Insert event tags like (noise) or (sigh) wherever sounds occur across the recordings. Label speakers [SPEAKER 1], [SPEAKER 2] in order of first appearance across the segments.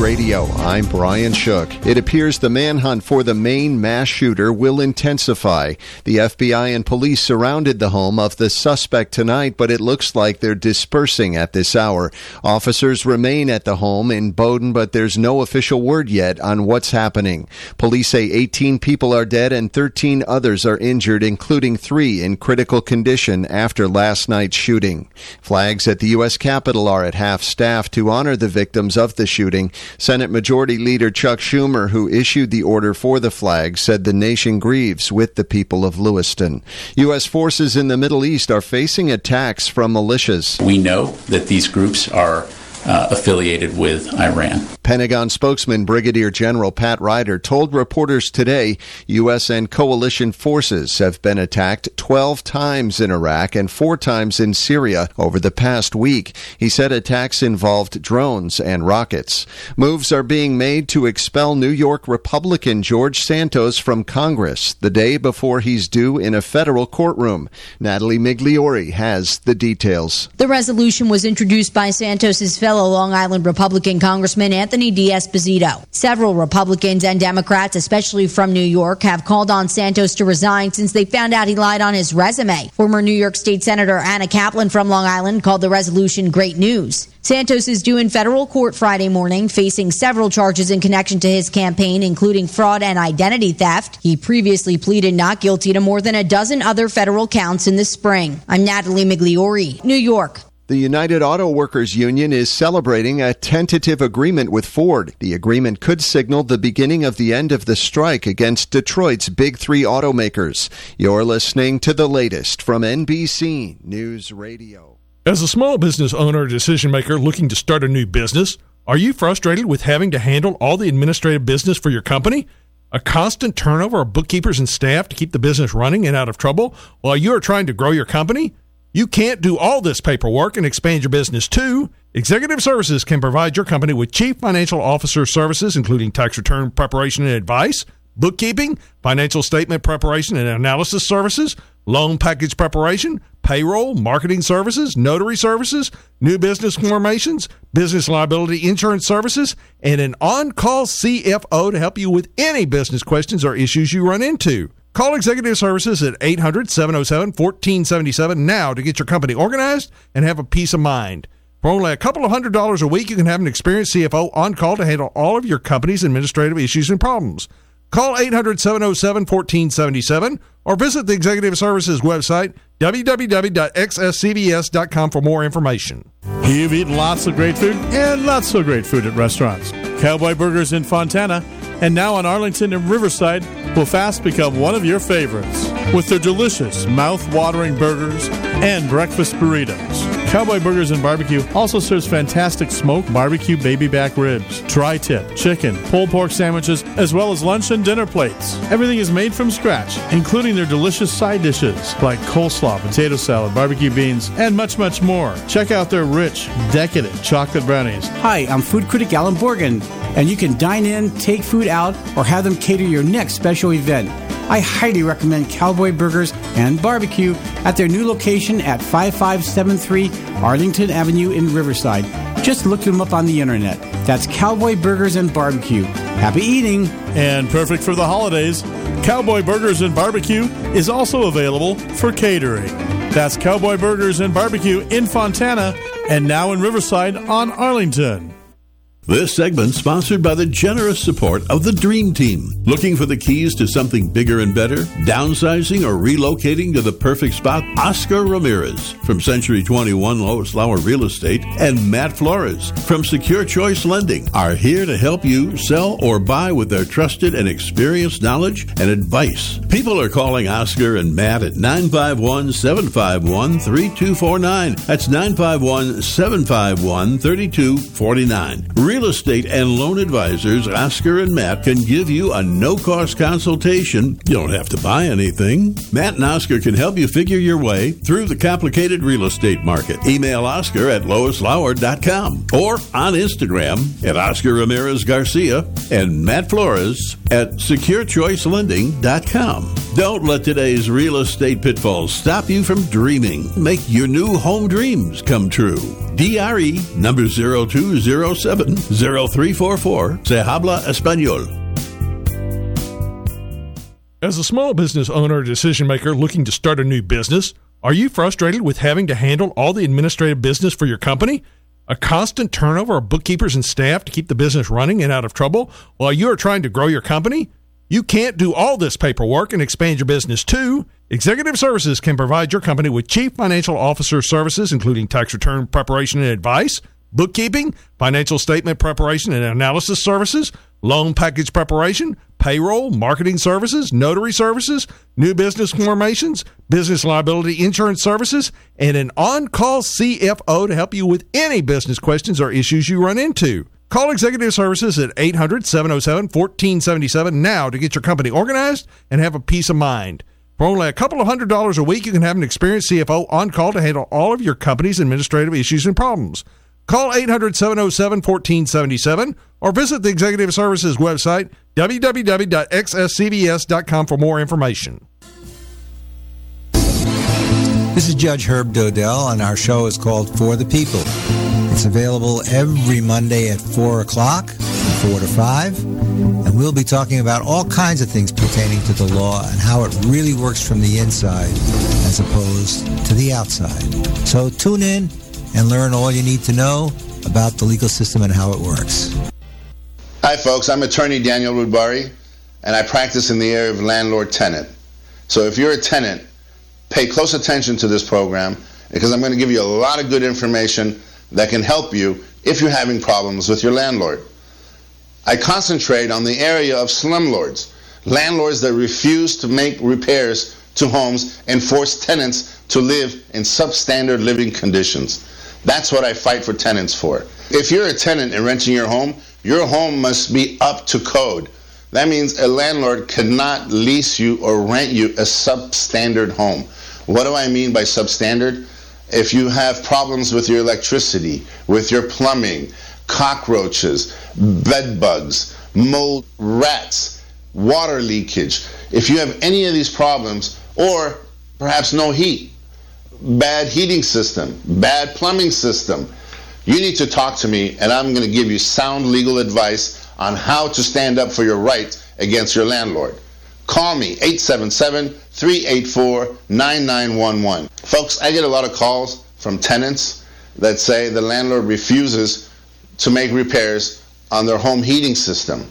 [SPEAKER 1] Radio, I'm Brian Shook. It appears the manhunt for the Maine mass shooter will intensify. The FBI and police surrounded the home of the suspect tonight, but it looks like they're dispersing at this hour. Officers remain at the home in Bowdoin, but there's no official word yet on what's happening. Police say 18 people are dead and 13 others are injured, including three in critical condition after last night's shooting. Flags at the U.S. Capitol are at half staff to honor the victims of the shooting. Senate Majority Leader Chuck Schumer, who issued the order for the flag, said the nation grieves with the people of Lewiston. U.S. forces in the Middle East are facing attacks from militias.
[SPEAKER 2] We know that these groups are uh, affiliated with Iran.
[SPEAKER 1] Pentagon spokesman Brigadier General Pat Ryder told reporters today U.S. and coalition forces have been attacked 12 times in Iraq and four times in Syria over the past week. He said attacks involved drones and rockets. Moves are being made to expel New York Republican George Santos from Congress the day before he's due in a federal courtroom. Natalie Migliori has the details.
[SPEAKER 3] The resolution was introduced by Santos's fellow Long Island Republican Congressman Anthony D'Esposito. Several Republicans and Democrats, especially from New York, have called on Santos to resign since they found out he lied on his resume. Former New York State Senator Anna Kaplan from Long Island called the resolution great news. Santos is due in federal court Friday morning, facing several charges in connection to his campaign, including fraud and identity theft. He previously pleaded not guilty to more than a dozen other federal counts in the spring. I'm Natalie Migliori, New York.
[SPEAKER 1] The United Auto Workers Union is celebrating a tentative agreement with Ford. The agreement could signal the beginning of the end of the strike against Detroit's big three automakers. You're listening to the latest from NBC News Radio.
[SPEAKER 4] As a small business owner or decision maker looking to start a new business, are you frustrated with having to handle all the administrative business for your company? A constant turnover of bookkeepers and staff to keep the business running and out of trouble while you are trying to grow your company? You can't do all this paperwork and expand your business too. Executive Services can provide your company with chief financial officer services, including tax return preparation and advice, bookkeeping, financial statement preparation and analysis services, loan package preparation, payroll, marketing services, notary services, new business formations, business liability insurance services, and an on call CFO to help you with any business questions or issues you run into. Call Executive Services at 800 707 1477 now to get your company organized and have a peace of mind. For only a couple of hundred dollars a week, you can have an experienced CFO on call to handle all of your company's administrative issues and problems. Call 800 707 1477 or visit the Executive Services website, www.xscvs.com, for more information.
[SPEAKER 5] You've eaten lots of great food and not so great food at restaurants. Cowboy Burgers in Fontana and now on Arlington and Riverside will fast become one of your favorites with their delicious, mouth-watering burgers and breakfast burritos. Cowboy Burgers and Barbecue also serves fantastic smoked barbecue baby back ribs, tri-tip, chicken, pulled pork sandwiches, as well as lunch and dinner plates. Everything is made from scratch, including their delicious side dishes like coleslaw, potato salad, barbecue beans, and much, much more. Check out their rich, decadent chocolate brownies.
[SPEAKER 6] Hi, I'm food critic Alan Borgen, and you can dine in, take food out, or have them cater your next special event. I highly recommend Cowboy Burgers and Barbecue at their new location at 5573 Arlington Avenue in Riverside. Just look them up on the internet. That's Cowboy Burgers and Barbecue. Happy eating!
[SPEAKER 5] And perfect for the holidays, Cowboy Burgers and Barbecue is also available for catering. That's Cowboy Burgers and Barbecue in Fontana and now in Riverside on Arlington.
[SPEAKER 7] This segment sponsored by the generous support of the Dream Team. Looking for the keys to something bigger and better? Downsizing or relocating to the perfect spot? Oscar Ramirez from Century 21 Lois Lauer Real Estate and Matt Flores from Secure Choice Lending are here to help you sell or buy with their trusted and experienced knowledge and advice. People are calling Oscar and Matt at 951 751 3249. That's 951 751 3249. Real estate and loan advisors Oscar and Matt can give you a no cost consultation. You don't have to buy anything. Matt and Oscar can help you figure your way through the complicated real estate market. Email Oscar at loislauer.com or on Instagram at Oscar Ramirez Garcia and Matt Flores at securechoicelending.com. Don't let today's real estate pitfalls stop you from dreaming. Make your new home dreams come true. DRE number 0207 0344. Se habla español.
[SPEAKER 4] As a small business owner or decision maker looking to start a new business, are you frustrated with having to handle all the administrative business for your company? A constant turnover of bookkeepers and staff to keep the business running and out of trouble while you are trying to grow your company? You can't do all this paperwork and expand your business too. Executive Services can provide your company with chief financial officer services, including tax return preparation and advice, bookkeeping, financial statement preparation and analysis services, loan package preparation, payroll, marketing services, notary services, new business formations, business liability insurance services, and an on call CFO to help you with any business questions or issues you run into. Call Executive Services at 800 707 1477 now to get your company organized and have a peace of mind. For only a couple of hundred dollars a week, you can have an experienced CFO on call to handle all of your company's administrative issues and problems. Call 800 707 1477 or visit the Executive Services website, www.xscbs.com, for more information.
[SPEAKER 8] This is Judge Herb Dodell, and our show is called For the People. It's available every Monday at 4 o'clock, 4 to 5, and we'll be talking about all kinds of things pertaining to the law and how it really works from the inside as opposed to the outside. So tune in and learn all you need to know about the legal system and how it works.
[SPEAKER 9] Hi, folks. I'm attorney Danyal Roodbari, and I practice in the area of landlord tenant. So if you're a tenant, pay close attention to this program because I'm going to give you a lot of good information that can help you if you're having problems with your landlord. I concentrate on the area of slumlords, landlords that refuse to make repairs to homes and force tenants to live in substandard living conditions. That's what I fight for tenants for. If you're a tenant and renting your home, your home must be up to code. That means a landlord cannot lease you or rent you a substandard home. What do I mean by substandard? If you have problems with your electricity, with your plumbing, cockroaches, bed bugs, mold, rats, water leakage, if you have any of these problems, or perhaps no heat, bad heating system, bad plumbing system, you need to talk to me and I'm going to give you sound legal advice on how to stand up for your rights against your landlord. Call me 877 384 9911. Folks, I get a lot of calls from tenants that say the landlord refuses to make repairs on their home heating system.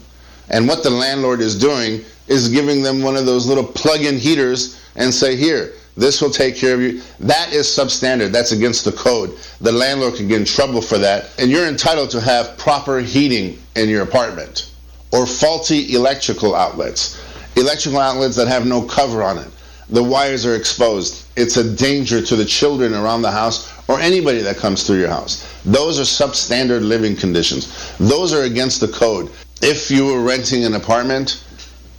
[SPEAKER 9] And what the landlord is doing is giving them one of those little plug in heaters and say, Here, this will take care of you. That is substandard. That's against the code. The landlord can get in trouble for that. And you're entitled to have proper heating in your apartment or faulty electrical outlets. Electrical outlets that have no cover on it. The wires are exposed. It's a danger to the children around the house or anybody that comes through your house. Those are substandard living conditions. Those are against the code. If you were renting an apartment,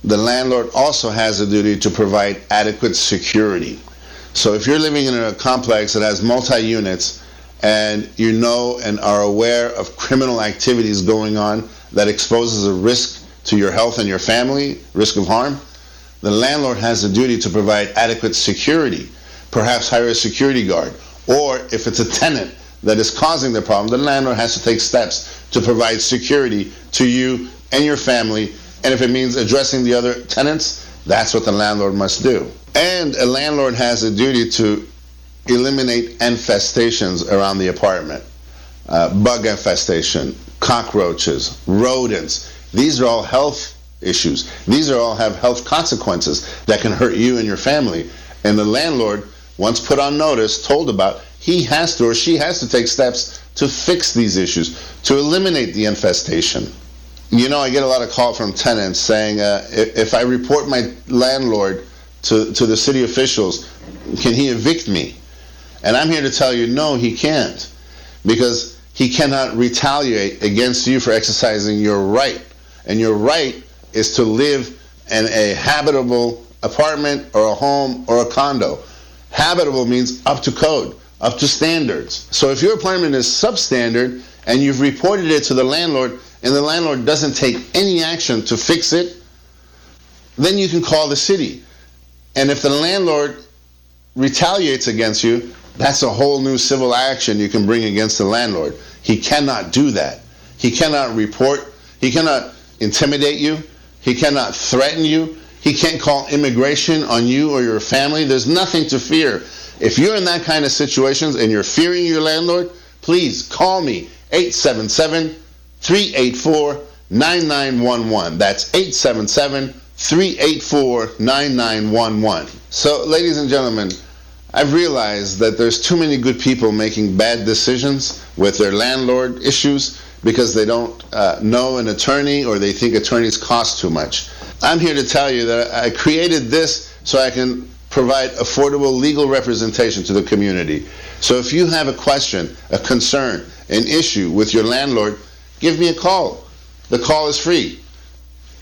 [SPEAKER 9] the landlord also has a duty to provide adequate security. So if you're living in a complex that has multi units and you know and are aware of criminal activities going on that exposes a risk to your health and your family, risk of harm, the landlord has a duty to provide adequate security, perhaps hire a security guard. Or if it's a tenant that is causing the problem, the landlord has to take steps to provide security to you and your family. And if it means addressing the other tenants, that's what the landlord must do. And a landlord has a duty to eliminate infestations around the apartment uh, bug infestation, cockroaches, rodents. These are all health issues. These are all have health consequences that can hurt you and your family. And the landlord, once put on notice, told about, he has to or she has to take steps to fix these issues, to eliminate the infestation. You know, I get a lot of call from tenants saying, uh, if, if I report my landlord to, to the city officials, can he evict me? And I'm here to tell you, no, he can't. Because he cannot retaliate against you for exercising your right. And your right is to live in a habitable apartment or a home or a condo. Habitable means up to code, up to standards. So if your apartment is substandard and you've reported it to the landlord and the landlord doesn't take any action to fix it, then you can call the city. And if the landlord retaliates against you, that's a whole new civil action you can bring against the landlord. He cannot do that. He cannot report. He cannot intimidate you. He cannot threaten you. He can't call immigration on you or your family. There's nothing to fear. If you're in that kind of situations and you're fearing your landlord, please call me 877 384 9911. That's 877 384 9911. So, ladies and gentlemen, I've realized that there's too many good people making bad decisions with their landlord issues because they don't uh, know an attorney or they think attorneys cost too much. I'm here to tell you that I created this so I can provide affordable legal representation to the community. So if you have a question, a concern, an issue with your landlord, give me a call. The call is free.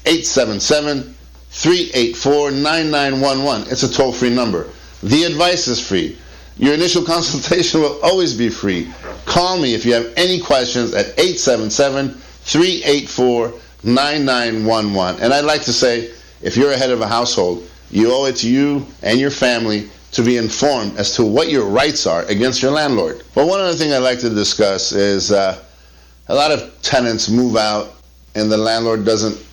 [SPEAKER 9] 877 384 9911. It's a toll free number. The advice is free. Your initial (laughs) consultation will always be free. Call me if you have any questions at 877 384 9911. And I'd like to say, if you're a head of a household, you owe it to you and your family to be informed as to what your rights are against your landlord. But one other thing I'd like to discuss is uh, a lot of tenants move out and the landlord doesn't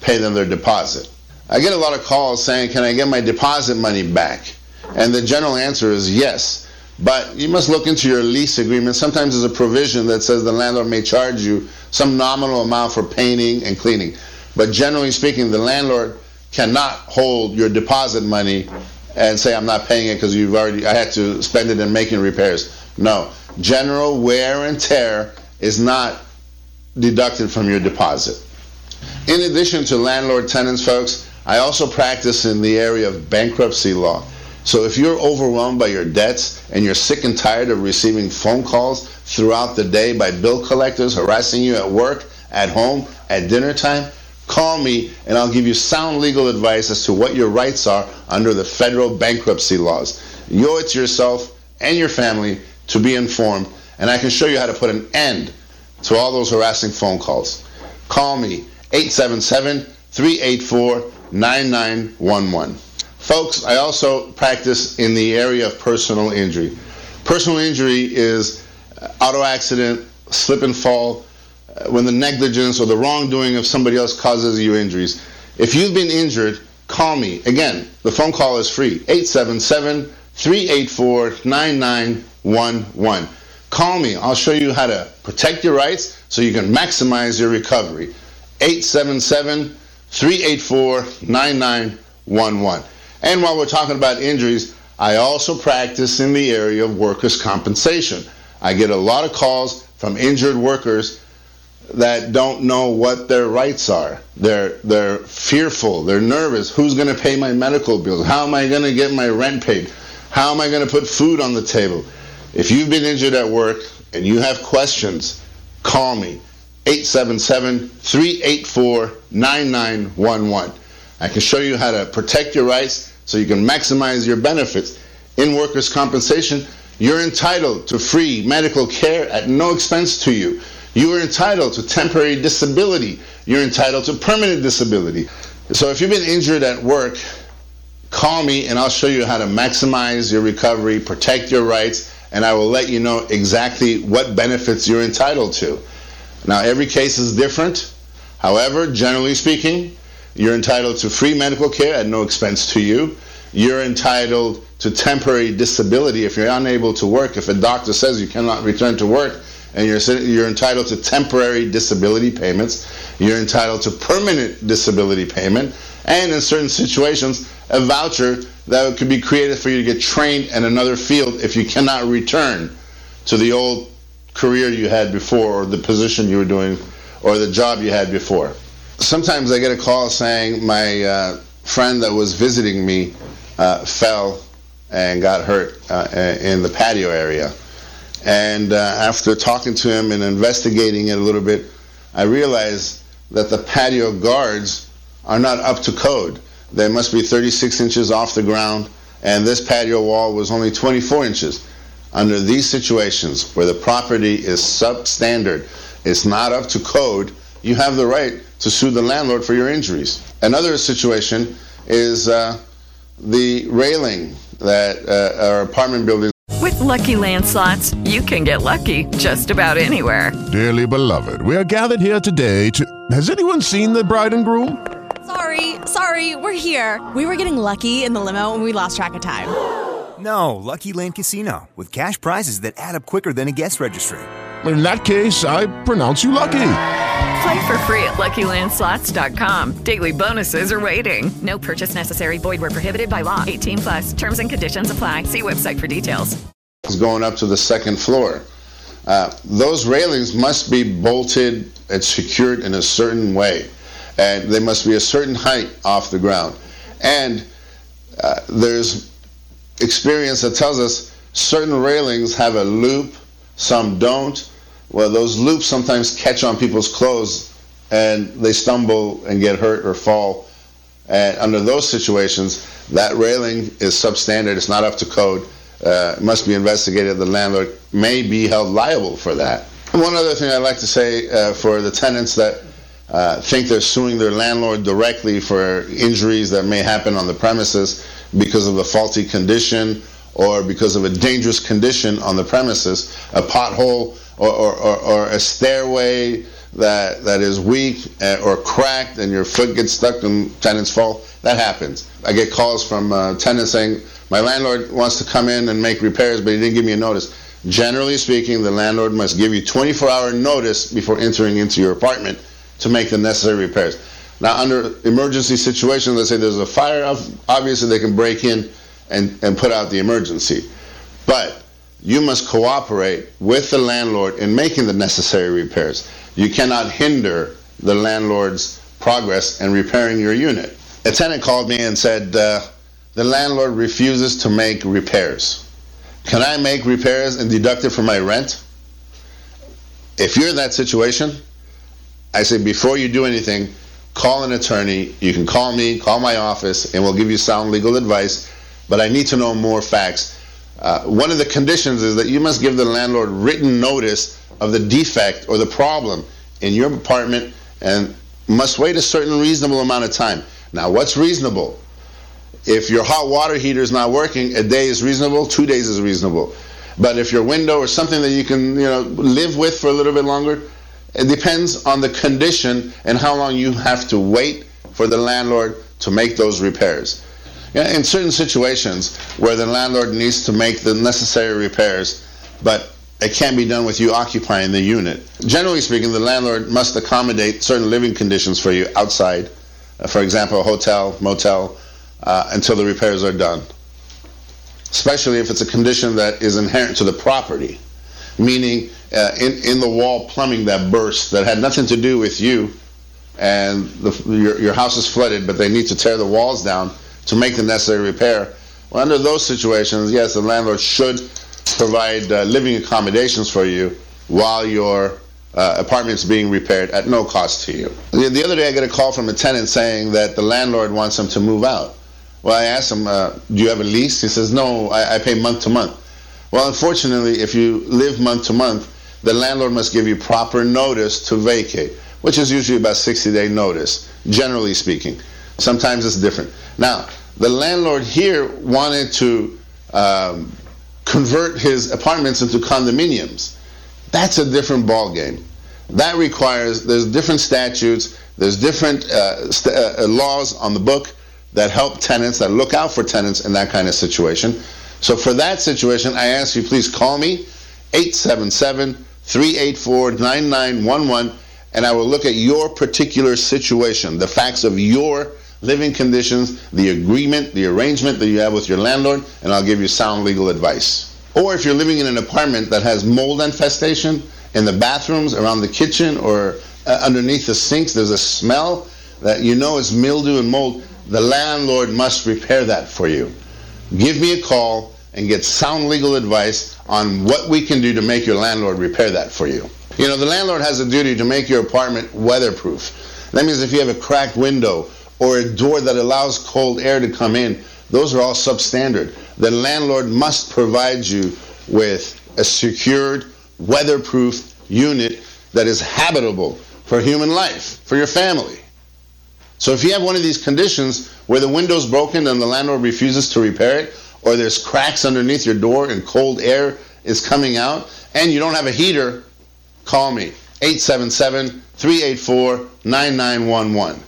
[SPEAKER 9] pay them their deposit. I get a lot of calls saying, Can I get my deposit money back? And the general answer is yes. But you must look into your lease agreement. Sometimes there's a provision that says the landlord may charge you some nominal amount for painting and cleaning. But generally speaking, the landlord cannot hold your deposit money and say, I'm not paying it because you've already, I had to spend it in making repairs. No. General wear and tear is not deducted from your deposit. In addition to landlord tenants, folks, I also practice in the area of bankruptcy law. So if you're overwhelmed by your debts and you're sick and tired of receiving phone calls throughout the day by bill collectors harassing you at work, at home, at dinner time, call me and I'll give you sound legal advice as to what your rights are under the federal bankruptcy laws. You owe it to yourself and your family to be informed, and I can show you how to put an end to all those harassing phone calls. Call me 877 384 9911. Folks, I also practice in the area of personal injury. Personal injury is auto accident, slip and fall, uh, when the negligence or the wrongdoing of somebody else causes you injuries. If you've been injured, call me. Again, the phone call is free 877 384 9911. Call me. I'll show you how to protect your rights so you can maximize your recovery. 877 384 9911. And while we're talking about injuries, I also practice in the area of workers' compensation. I get a lot of calls from injured workers that don't know what their rights are. They're they're fearful, they're nervous. Who's going to pay my medical bills? How am I going to get my rent paid? How am I going to put food on the table? If you've been injured at work and you have questions, call me 877-384-9911. I can show you how to protect your rights so you can maximize your benefits. In workers' compensation, you're entitled to free medical care at no expense to you. You are entitled to temporary disability. You're entitled to permanent disability. So if you've been injured at work, call me and I'll show you how to maximize your recovery, protect your rights, and I will let you know exactly what benefits you're entitled to. Now, every case is different. However, generally speaking, you're entitled to free medical care at no expense to you. You're entitled to temporary disability if you're unable to work. If a doctor says you cannot return to work, and you're you're entitled to temporary disability payments. You're entitled to permanent disability payment, and in certain situations, a voucher that could be created for you to get trained in another field if you cannot return to the old career you had before, or the position you were doing, or the job you had before. Sometimes I get a call saying my uh, friend that was visiting me uh, fell and got hurt uh, in the patio area. And uh, after talking to him and investigating it a little bit, I realized that the patio guards are not up to code. They must be 36 inches off the ground, and this patio wall was only 24 inches. Under these situations, where the property is substandard, it's not up to code, you have the right to sue the landlord for your injuries. Another situation is uh, the railing that uh, our apartment building.
[SPEAKER 10] With lucky landslots, you can get lucky just about anywhere.
[SPEAKER 11] Dearly beloved, we are gathered here today to. Has anyone seen the bride and groom?
[SPEAKER 12] Sorry, sorry, we're here. We were getting lucky in the limo and we lost track of time.
[SPEAKER 13] No, Lucky Land Casino, with cash prizes that add up quicker than a guest registry.
[SPEAKER 11] In that case, I pronounce you lucky.
[SPEAKER 10] Play for free at LuckyLandSlots.com. Daily bonuses are waiting. No purchase necessary. Void where prohibited by law. 18 plus. Terms and conditions apply. See website for details.
[SPEAKER 9] Going up to the second floor. Uh, those railings must be bolted and secured in a certain way, and they must be a certain height off the ground. And uh, there's experience that tells us certain railings have a loop, some don't well, those loops sometimes catch on people's clothes and they stumble and get hurt or fall. And under those situations, that railing is substandard, it's not up to code, uh, must be investigated. The landlord may be held liable for that. One other thing I'd like to say uh, for the tenants that uh, think they're suing their landlord directly for injuries that may happen on the premises because of a faulty condition or because of a dangerous condition on the premises, a pothole or, or, or, or a stairway that that is weak uh, or cracked and your foot gets stuck and tenants fall, that happens. I get calls from uh, tenants saying, my landlord wants to come in and make repairs, but he didn't give me a notice. Generally speaking, the landlord must give you 24-hour notice before entering into your apartment to make the necessary repairs. Now, under emergency situations, let's say there's a fire, obviously they can break in and, and put out the emergency. But you must cooperate with the landlord in making the necessary repairs. You cannot hinder the landlord's progress in repairing your unit. A tenant called me and said, uh, The landlord refuses to make repairs. Can I make repairs and deduct it from my rent? If you're in that situation, I say before you do anything, call an attorney. You can call me, call my office, and we'll give you sound legal advice. But I need to know more facts uh, one of the conditions is that you must give the landlord written notice of the defect or the problem in your apartment and must wait a certain reasonable amount of time. Now, what's reasonable? If your hot water heater is not working, a day is reasonable, two days is reasonable. But if your window or something that you can, you know, live with for a little bit longer, it depends on the condition and how long you have to wait for the landlord to make those repairs in certain situations where the landlord needs to make the necessary repairs, but it can't be done with you occupying the unit. Generally speaking, the landlord must accommodate certain living conditions for you outside, uh, for example, a hotel, motel, uh, until the repairs are done. Especially if it's a condition that is inherent to the property, meaning uh, in, in the wall plumbing that burst that had nothing to do with you, and the, your, your house is flooded, but they need to tear the walls down to make the necessary repair. Well, under those situations, yes, the landlord should provide uh, living accommodations for you while your uh, apartment's being repaired at no cost to you. The, the, other day, I get a call from a tenant saying that the landlord wants him to move out. Well, I asked him, uh, "Do you have a lease?" He says, "No, I, I pay month to month." Well, unfortunately, if you live month to month, the landlord must give you proper notice to vacate, which is usually about 60 day notice, generally speaking. Sometimes it's different. Now, the landlord here wanted to um, convert his apartments into condominiums. That's a different ball game. That requires, there's different statutes, there's different uh, st- uh, laws on the book that help tenants, that look out for tenants in that kind of situation. So for that situation, I ask you please call me 877 384 9911 and I will look at your particular situation, the facts of your living conditions, the agreement, the arrangement that you have with your landlord, and I'll give you sound legal advice. Or if you're living in an apartment that has mold infestation in the bathrooms, around the kitchen, or uh, underneath the sinks, there's a smell that you know is mildew and mold, the landlord must repair that for you. Give me a call and get sound legal advice on what we can do to make your landlord repair that for you. You know, the landlord has a duty to make your apartment weatherproof. That means if you have a cracked window or a door that allows cold air to come in, those are all substandard. The landlord must provide you with a secured, weatherproof unit that is habitable for human life, for your family. So if you have one of these conditions where the window's broken and the landlord refuses to repair it, or there's cracks underneath your door and cold air is coming out, and you don't have a heater, call me 877 384 9911.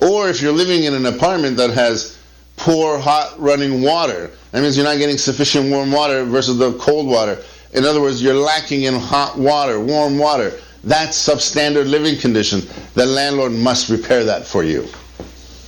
[SPEAKER 9] Or if you're living in an apartment that has poor hot running water, that means you're not getting sufficient warm water versus the cold water. In other words, you're lacking in hot water, warm water. That's substandard living condition. The landlord must repair that for you.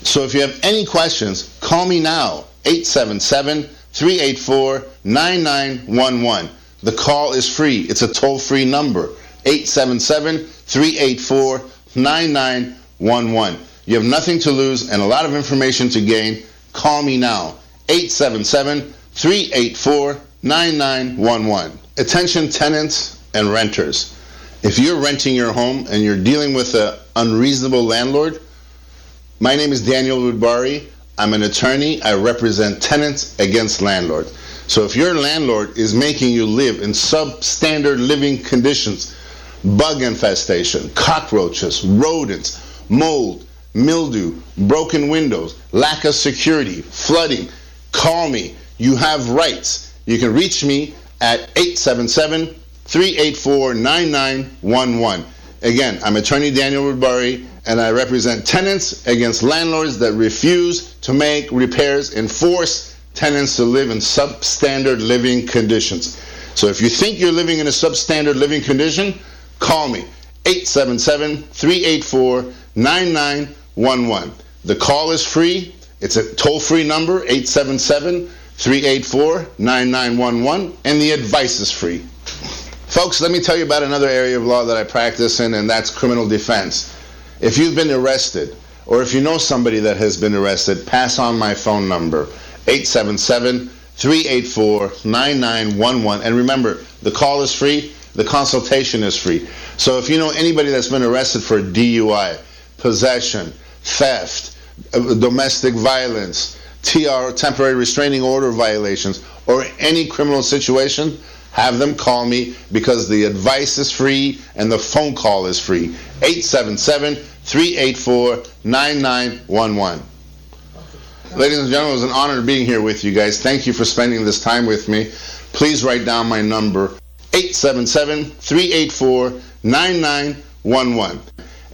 [SPEAKER 9] So if you have any questions, call me now 877 384 9911. The call is free. It's a toll free number 877 384 9911. You have nothing to lose and a lot of information to gain. Call me now 877 384 9911. Attention tenants and renters. If you're renting your home and you're dealing with an unreasonable landlord, my name is Danyal Roodbari. I'm an attorney. I represent tenants against landlords. So if your landlord is making you live in substandard living conditions, bug infestation, cockroaches, rodents, mold, mildew, broken windows, lack of security, flooding, call me. You have rights. You can reach me at 877 384 9911. Again, I'm attorney Danyal Roodbari, and I represent tenants against landlords that refuse to make repairs and force tenants to live in substandard living conditions. So if you think you're living in a substandard living condition, call me 877 384 9911. The call is free. It's a toll free number 877 384 9911, and the advice is free. Folks, let me tell you about another area of law that I practice in, and that's criminal defense. If you've been arrested, or if you know somebody that has been arrested, pass on my phone number 877 384 9911. And remember, the call is free, the consultation is free. So if you know anybody that's been arrested for DUI, possession, theft, uh, domestic violence, TR, temporary restraining order violations, or any criminal situation, have them call me because the advice is free and the phone call is free. 877 384 9911. Ladies and gentlemen, it was an honor being here with you guys. Thank you for spending this time with me. Please write down my number 877 384 9911.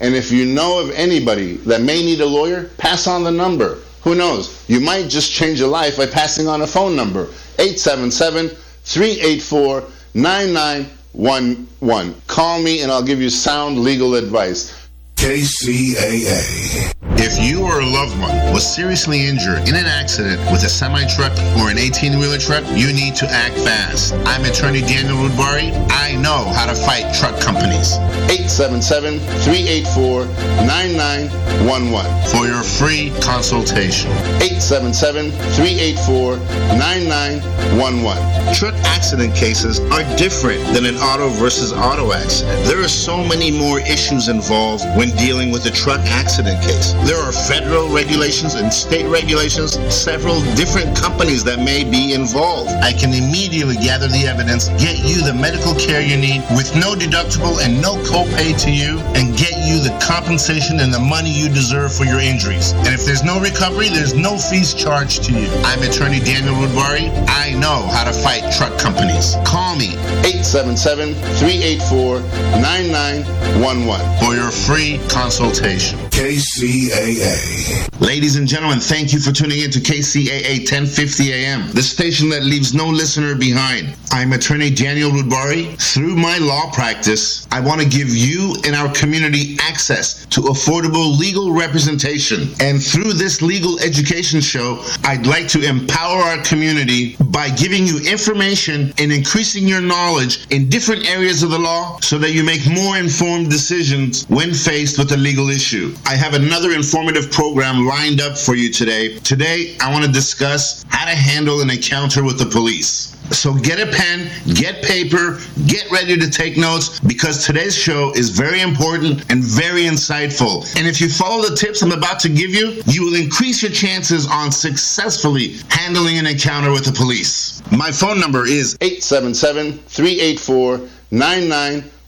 [SPEAKER 9] And if you know of anybody that may need a lawyer, pass on the number. Who knows? You might just change a life by passing on a phone number 877 384 9911. Call me and I'll give you sound legal advice.
[SPEAKER 14] KCAA. If you or a loved one was seriously injured in an accident with a semi truck or an 18 wheeler truck, you need to act fast. I'm attorney Danyal Roodbari. I know how to fight truck companies.
[SPEAKER 9] 877 384 9911
[SPEAKER 14] for your free consultation.
[SPEAKER 9] 877 384 9911.
[SPEAKER 14] Truck accident cases are different than an auto versus auto accident. There are so many more issues involved when
[SPEAKER 9] dealing with a truck accident case. There are federal regulations and state regulations, several different companies that may be involved. I can immediately gather the evidence, get you the medical care you need with no deductible and no copay to you, and get you the compensation and the money you deserve for your injuries. And if there's no recovery, there's no fees charged to you. I'm attorney Danyal Roodbari. I know how to fight truck companies. Call me 877 384 9911 for your free consultation. KCAA. Ladies and gentlemen, thank you for tuning in to KCAA 1050 AM, the station that leaves no listener behind. I'm attorney Danyal Roodbari. Through my law practice, I want to give you and our community access to affordable legal representation. And through this legal education show, I'd like to empower our community by giving you information and increasing your knowledge in different areas of the law so that you make more informed decisions when faced with a legal issue. I have another informative program lined up for you today. Today, I want to discuss how to handle an encounter with the police. So get a pen, get paper, get ready to take notes because today's show is very important and very insightful. And if you follow the tips I'm about to give you, you will increase your chances on successfully handling an encounter with the police. My phone number is 877 384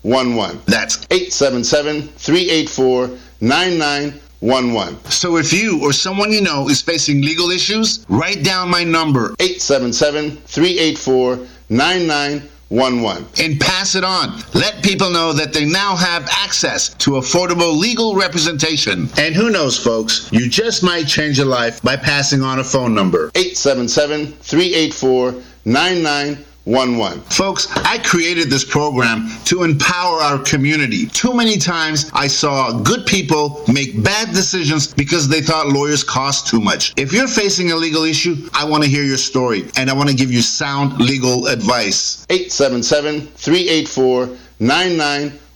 [SPEAKER 9] 9911. That's 877 384 9911. So if you or someone you know is facing legal issues, write down my number 877 384 9911 and pass it on. Let people know that they now have access to affordable legal representation. And who knows, folks, you just might change a life by passing on a phone number 877 384 9911. 11. Folks, I created this program to empower our community. Too many times I saw good people make bad decisions because they thought lawyers cost too much. If you're facing a legal issue, I want to hear your story and I want to give you sound legal advice. 877 384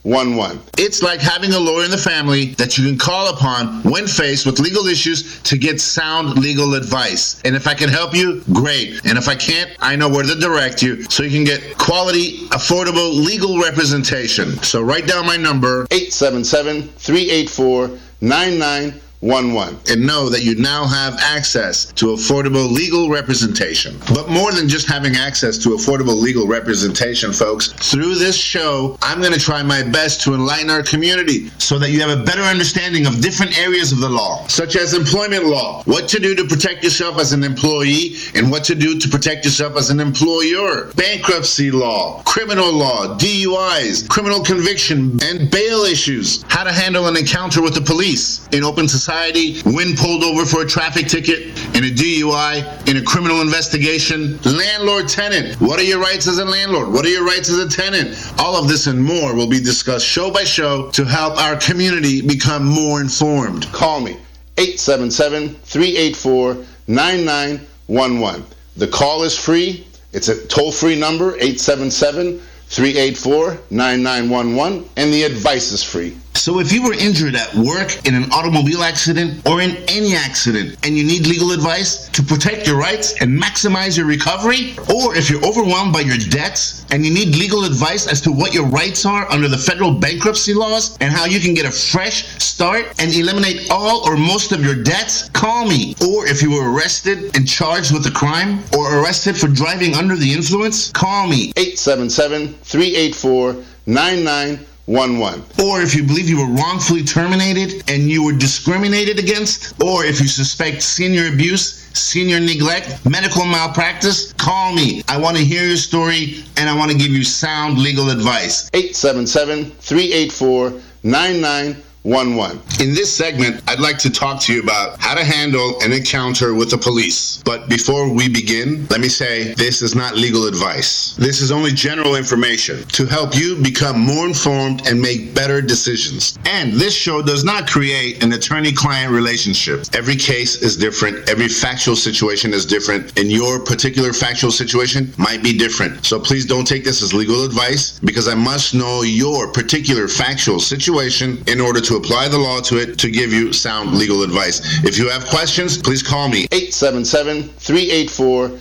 [SPEAKER 9] 9911. It's like having a lawyer in the family that you can call upon when faced with legal issues to get sound legal advice. And if I can help you, great. And if I can't, I know where to direct you so you can get quality, affordable legal representation. So write down my number 877 384 9911 and know that you now have access to affordable legal representation. But more than just having access to affordable legal representation, folks, through this show, I'm going to try my best to enlighten our community so that you have a better understanding of different areas of the law, such as employment law, what to do to protect yourself as an employee, and what to do to protect yourself as an employer, bankruptcy law, criminal law, DUIs, criminal conviction, and bail issues, how to handle an encounter with the police in open society when pulled over for a traffic ticket, in a DUI, in a criminal investigation, landlord tenant. What are your rights as a landlord? What are your rights as a tenant? All of this and more will be discussed show by show to help our community become more informed. Call me 877 384 9911. The call is free. It's a toll free number 877 384 9911, and the advice is free. So if you were injured at work, in an automobile accident, or in any accident, and you need legal advice to protect your rights and maximize your recovery, or if you're overwhelmed by your debts and you need legal advice as to what your rights are under the federal bankruptcy laws and how you can get a fresh start and eliminate all or most of your debts, call me. Or if you were arrested and charged with a crime or arrested for driving under the influence, call me 877 384 9911. Or if you believe you were wrongfully terminated and you were discriminated against, or if you suspect senior abuse, senior neglect, medical malpractice, call me. I want to hear your story and I want to give you sound legal advice. 877 384 9911. In this segment, I'd like to talk to you about how to handle an encounter with the police. But before we begin, let me say this is not legal advice. This is only general information to help you become more informed and make better decisions. And this show does not create an attorney client relationship. Every case is different, every factual situation is different, and your particular factual situation might be different. So please don't take this as legal advice because I must know your particular factual situation in order to apply the law to it to give you sound legal advice. If you have questions, please call me 877 384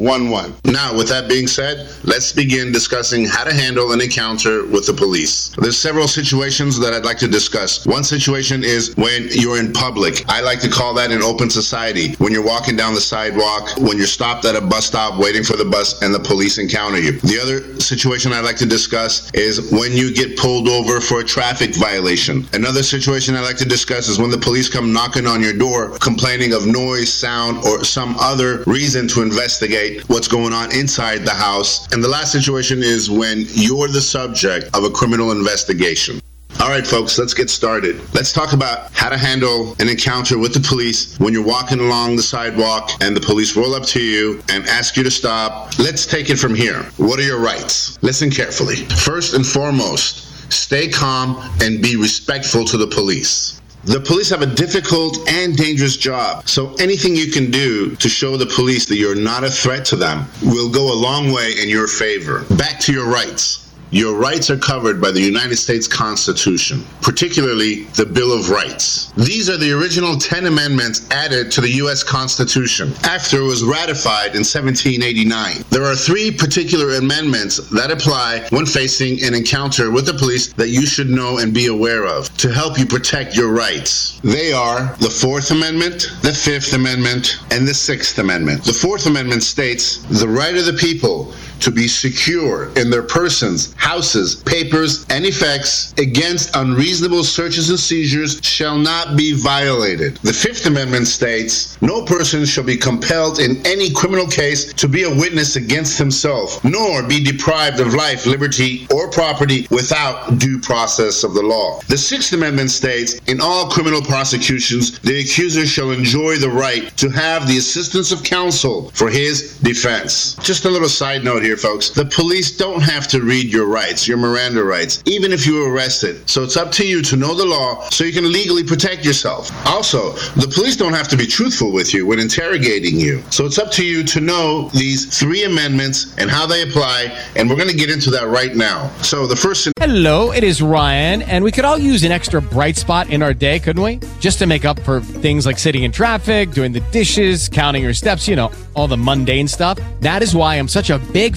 [SPEAKER 9] 9911. 911. Now, with that being said, let's begin discussing how to handle an encounter with the police. There's several situations that I'd like to discuss. One situation is when you're in public. I like to call that an open society. When you're walking down the sidewalk, when you're stopped at a bus stop waiting for the bus and the police encounter you. The other situation I'd like to discuss is when you get pulled over for a traffic violation. Another situation I'd like to discuss is when the police come knocking on your door complaining of noise, sound, or some other reason to investigate what's going on inside the house. And the last situation is when you're the subject of a criminal investigation. All right, folks, let's get started. Let's talk about how to handle an encounter with the police when you're walking along the sidewalk and the police roll up to you and ask you to stop. Let's take it from here. What are your rights? Listen carefully. First and foremost, stay calm and be respectful to the police. The police have a difficult and dangerous job, so anything you can do to show the police that you're not a threat to them will go a long way in your favor. Back to your rights. Your rights are covered by the United States Constitution, particularly the Bill of Rights. These are the original 10 amendments added to the U.S. Constitution after it was ratified in 1789. There are three particular amendments that apply when facing an encounter with the police that you should know and be aware of to help you protect your rights. They are the Fourth Amendment, the Fifth Amendment, and the Sixth Amendment. The Fourth Amendment states the right of the people to be secure in their persons, houses, papers, and effects against unreasonable searches and seizures shall not be violated. The Fifth Amendment states no person shall be compelled in any criminal case to be a witness against himself, nor be deprived of life, liberty, or property without due process of the law. The Sixth Amendment states in all criminal prosecutions, the accuser shall enjoy the right to have the assistance of counsel for his defense. Just a little side note here here, folks. The police don't have to read your rights, your Miranda rights, even if you were arrested. So it's up to you to know the law so you can legally protect yourself. Also, the police don't have to be truthful with you when interrogating you. So it's up to you to know these three amendments and how they apply, and we're going to get into that right now. So the first.
[SPEAKER 15] Hello, it is Ryan, and we could all use an extra bright spot in our day, couldn't we? Just to make up for things like sitting in traffic, doing the dishes, counting your steps, you know, all the mundane stuff. That is why I'm such a big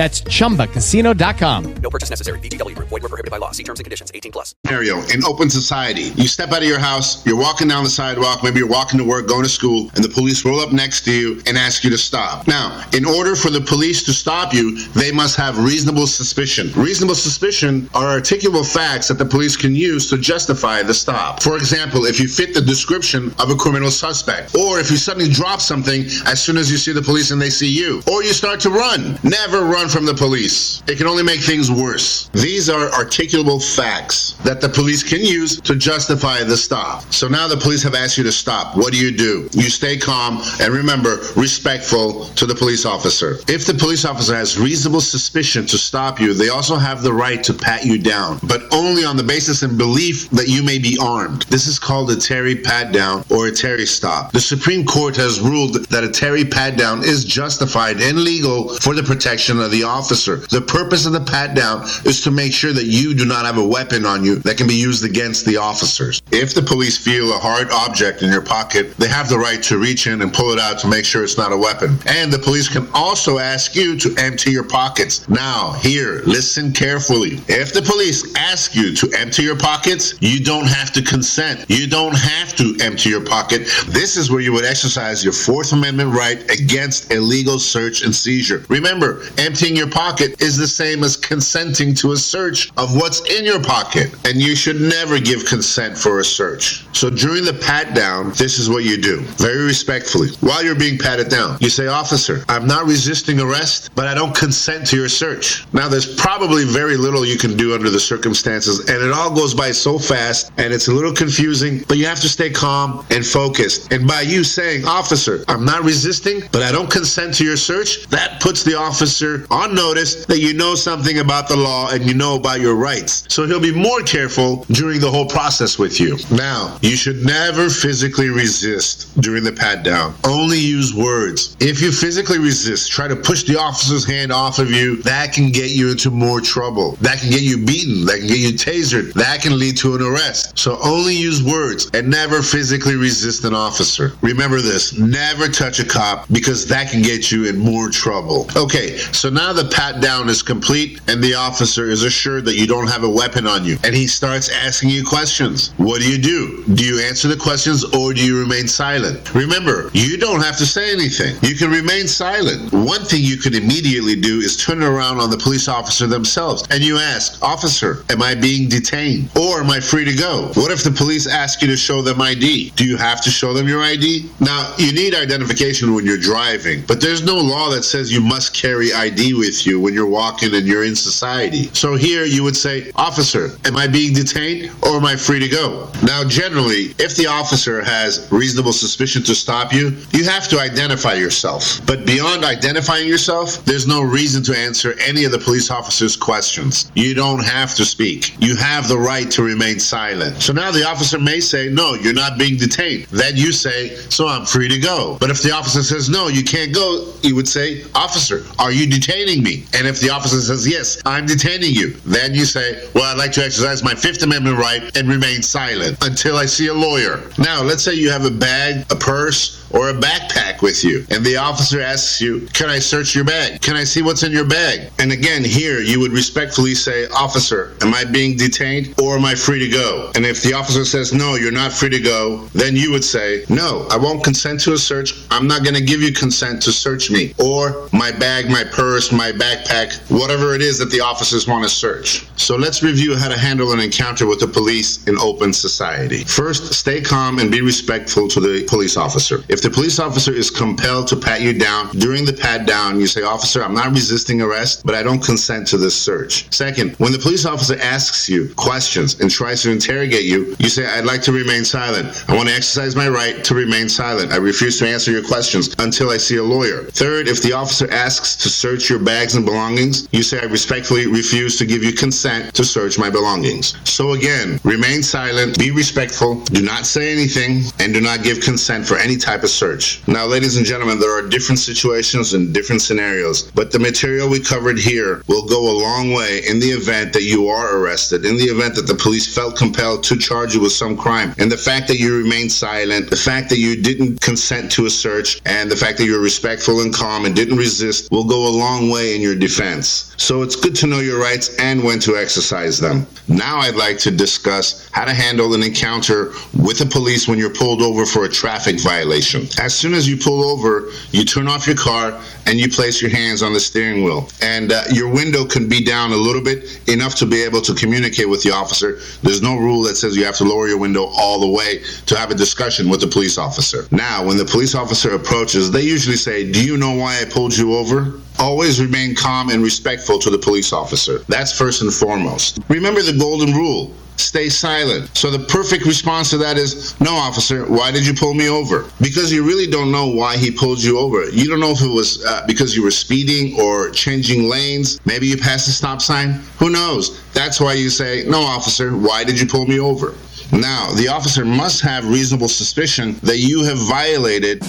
[SPEAKER 15] That's chumbacasino.com.
[SPEAKER 16] No purchase necessary. VGW Group. Void were prohibited by law. See terms and conditions. 18 plus.
[SPEAKER 9] Scenario in open society. You step out of your house, you're walking down the sidewalk, maybe you're walking to work, going to school, and the police roll up next to you and ask you to stop. Now, in order for the police to stop you, they must have reasonable suspicion. Reasonable suspicion are articulable facts that the police can use to justify the stop. For example, if you fit the description of a criminal suspect, or if you suddenly drop something as soon as you see the police and they see you, or you start to run. Never run from the police. It can only make things worse. These are articulable facts that the police can use to justify the stop. So now the police have asked you to stop. What do you do? You stay calm and remember, respectful to the police officer. If the police officer has reasonable suspicion to stop you, they also have the right to pat you down, but only on the basis and belief that you may be armed. This is called a Terry pat down or a Terry stop. The Supreme Court has ruled that a Terry pat down is justified and legal for the protection of the officer. The purpose of the pat down is to make sure that you do not have a weapon on you that can be used against the officers. If the police feel a hard object in your pocket, they have the right to reach in and pull it out to make sure it's not a weapon. And the police can also ask you to empty your pockets. Now, here, listen carefully. If the police ask you to empty your pockets, you don't have to consent. You don't have to empty your pocket. This is where you would exercise your Fourth Amendment right against illegal search and seizure. Remember, emptying your pocket is the same as consenting to a search of what's in your pocket. And you should never give consent for a search. So during the pat down, this is what you do. Very respectfully. While you're being patted down, you say, Officer, I'm not resisting arrest, but I don't consent to your search. Now, there's probably very little you can do under the circumstances, and it all goes by so fast, and it's a little confusing, but you have to stay calm and focused. And by you saying, Officer, I'm not resisting, but I don't consent to your search, that puts the officer on notice that you know something about the law and you know about your rights. So he'll be more careful during the whole process with you. Now, you should never physically resist during the pat down. Only use words. If you physically resist, try to push the officer's hand off of you, that can get you into more trouble. That can get you beaten. That can get you tasered. That can lead to an arrest. So only use words and never physically resist an officer. Remember this never touch a cop because that can get you in more trouble. Okay, so now the pat down is complete and the officer is assured that you don't have a weapon on you. And he starts asking you questions. What do you do? Do you answer the questions or do you remain silent? Remember, you don't have to say anything. You can remain silent. One thing you can immediately do is turn around on the police officer themselves and you ask, Officer, am I being detained or am I free to go? What if the police ask you to show them ID? Do you have to show them your ID? Now, you need identification when you're driving, but there's no law that says you must carry ID with you when you're walking and you're in society. So here you would say, Officer, am I being detained or am I free to go? Now, generally, if the officer has reasonable suspicion to stop you, you have to identify yourself. But beyond identifying yourself, there's no reason to answer any of the police officer's questions. You don't have to speak. You have the right to remain silent. So now the officer may say, No, you're not being detained. Then you say, So I'm free to go. But if the officer says, No, you can't go, you would say, Officer, are you detaining me? And if the officer says, Yes, I'm detaining you, then you say, Well, I'd like to exercise my Fifth Amendment right and remain silent until I see a lawyer. Now, let's say you have a bag, a purse, or a backpack with you, and the officer asks you, Can I search your bag? Can I see what's in your bag? And again, here you would respectfully say, Officer, am I being detained or am I free to go? And if the officer says, No, you're not free to go, then you would say, No, I won't consent to a search. I'm not going to give you consent to search me or my bag, my purse, my backpack, whatever it is that the officers want to search. So let's review how to handle an encounter with the police in open society. First, stay calm and be respectful to the police officer. If the police officer is compelled to pat you down during the pat down, you say, Officer, I'm not resisting arrest, but I don't consent to this search. Second, when the police officer asks you questions and tries to interrogate you, you say, I'd like to remain silent. I want to exercise my right to remain silent. I refuse to answer your questions until I see a lawyer. Third, if the officer asks to search your bags and belongings, you say, I respectfully refuse to give you consent to search my belongings. So again, remain silent, be respectful, do not say anything, and do not give consent for any type of search. Now, ladies and gentlemen, there are different situations and different scenarios, but the material we covered here will go a long way in the event that you are arrested, in the event that the police felt compelled to charge you with some crime. And the fact that you remained silent, the fact that you didn't consent to a search, and the fact that you're respectful and calm and didn't resist will go a long way in your defense. So it's good to know your rights and when to exercise them. Now I'd like to discuss how to handle an encounter with the police when you're pulled over for a traffic violation. As soon as you pull over, you turn off your car and you place your hands on the steering wheel. And uh, your window can be down a little bit, enough to be able to communicate with the officer. There's no rule that says you have to lower your window all the way to have a discussion with the police officer. Now, when the police officer approaches, they usually say, Do you know why I pulled you over? Always remain calm and respectful to the police officer. That's first and foremost. Remember the golden rule stay silent. So the perfect response to that is, no, officer, why did you pull me over? Because you really don't know why he pulled you over. You don't know if it was uh, because you were speeding or changing lanes. Maybe you passed a stop sign. Who knows? That's why you say, no, officer, why did you pull me over? Now, the officer must have reasonable suspicion that you have violated.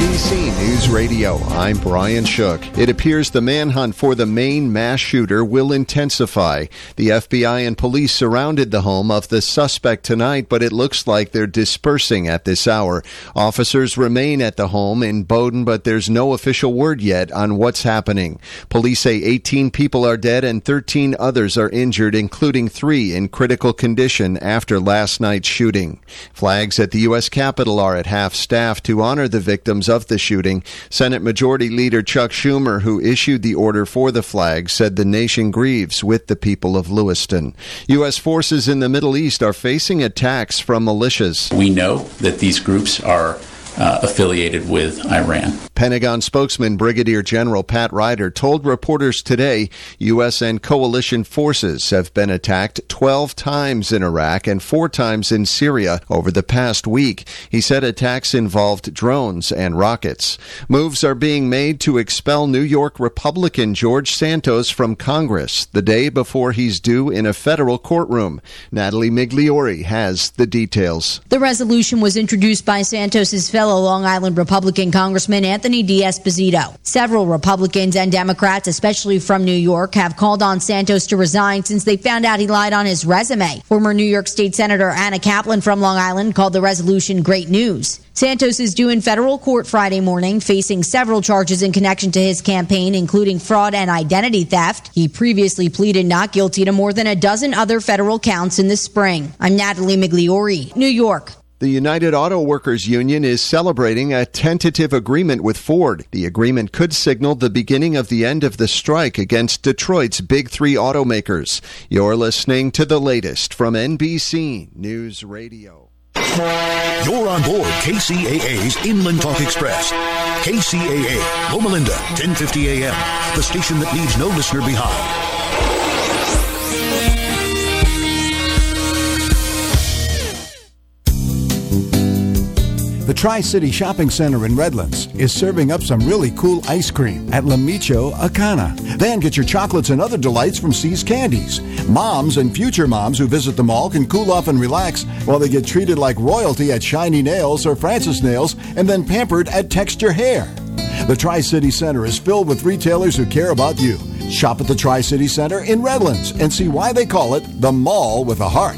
[SPEAKER 1] NBC News Radio, I'm Brian Shook. It appears the manhunt for the Maine mass shooter will intensify. The FBI and police surrounded the home of the suspect tonight, but it looks like they're dispersing at this hour. Officers remain at the home in Bowdoin, but there's no official word yet on what's happening. Police say 18 people are dead and 13 others are injured, including three in critical condition after last night's shooting. Flags at the U.S. Capitol are at half staff to honor the victims of the shooting. Senate Majority Leader Chuck Schumer, who issued the order for the flag, said the nation grieves with the people of Lewiston. U.S. forces in the Middle East are facing attacks from militias.
[SPEAKER 2] We know that these groups are uh, affiliated with Iran.
[SPEAKER 1] Pentagon spokesman Brigadier General Pat Ryder told reporters today U.S. and coalition forces have been attacked 12 times in Iraq and four times in Syria over the past week. He said attacks involved drones and rockets. Moves are being made to expel New York Republican George Santos from Congress the day before he's due in a federal courtroom. Natalie Migliori has the details.
[SPEAKER 3] The resolution was introduced by Santos's fellow Long Island Republican Congressman Anthony D'Esposito. Several Republicans and Democrats, especially from New York, have called on Santos to resign since they found out he lied on his resume. Former New York State Senator Anna Kaplan from Long Island called the resolution great news. Santos is due in federal court Friday morning, facing several charges in connection to his campaign, including fraud and identity theft. He previously pleaded not guilty to more than a dozen other federal counts in the spring. I'm Natalie Migliori, New York.
[SPEAKER 1] The United Auto Workers Union is celebrating a tentative agreement with Ford. The agreement could signal the beginning of the end of the strike against Detroit's big three automakers. You're listening to the latest from NBC News Radio.
[SPEAKER 17] You're on board KCAA's Inland Talk Express. KCAA, Loma Linda, 1050 AM, the station that leaves no listener behind.
[SPEAKER 18] The Tri City Shopping Center in Redlands is serving up some really cool ice cream at La Michoacana. Then get your chocolates and other delights from See's Candies. Moms and future moms who visit the mall can cool off and relax while they get treated like royalty at Shiny Nails or Francis Nails and then pampered at Texture Hair. The Tri City Center is filled with retailers who care about you. Shop at the Tri City Center in Redlands and see why they call it the Mall with a Heart.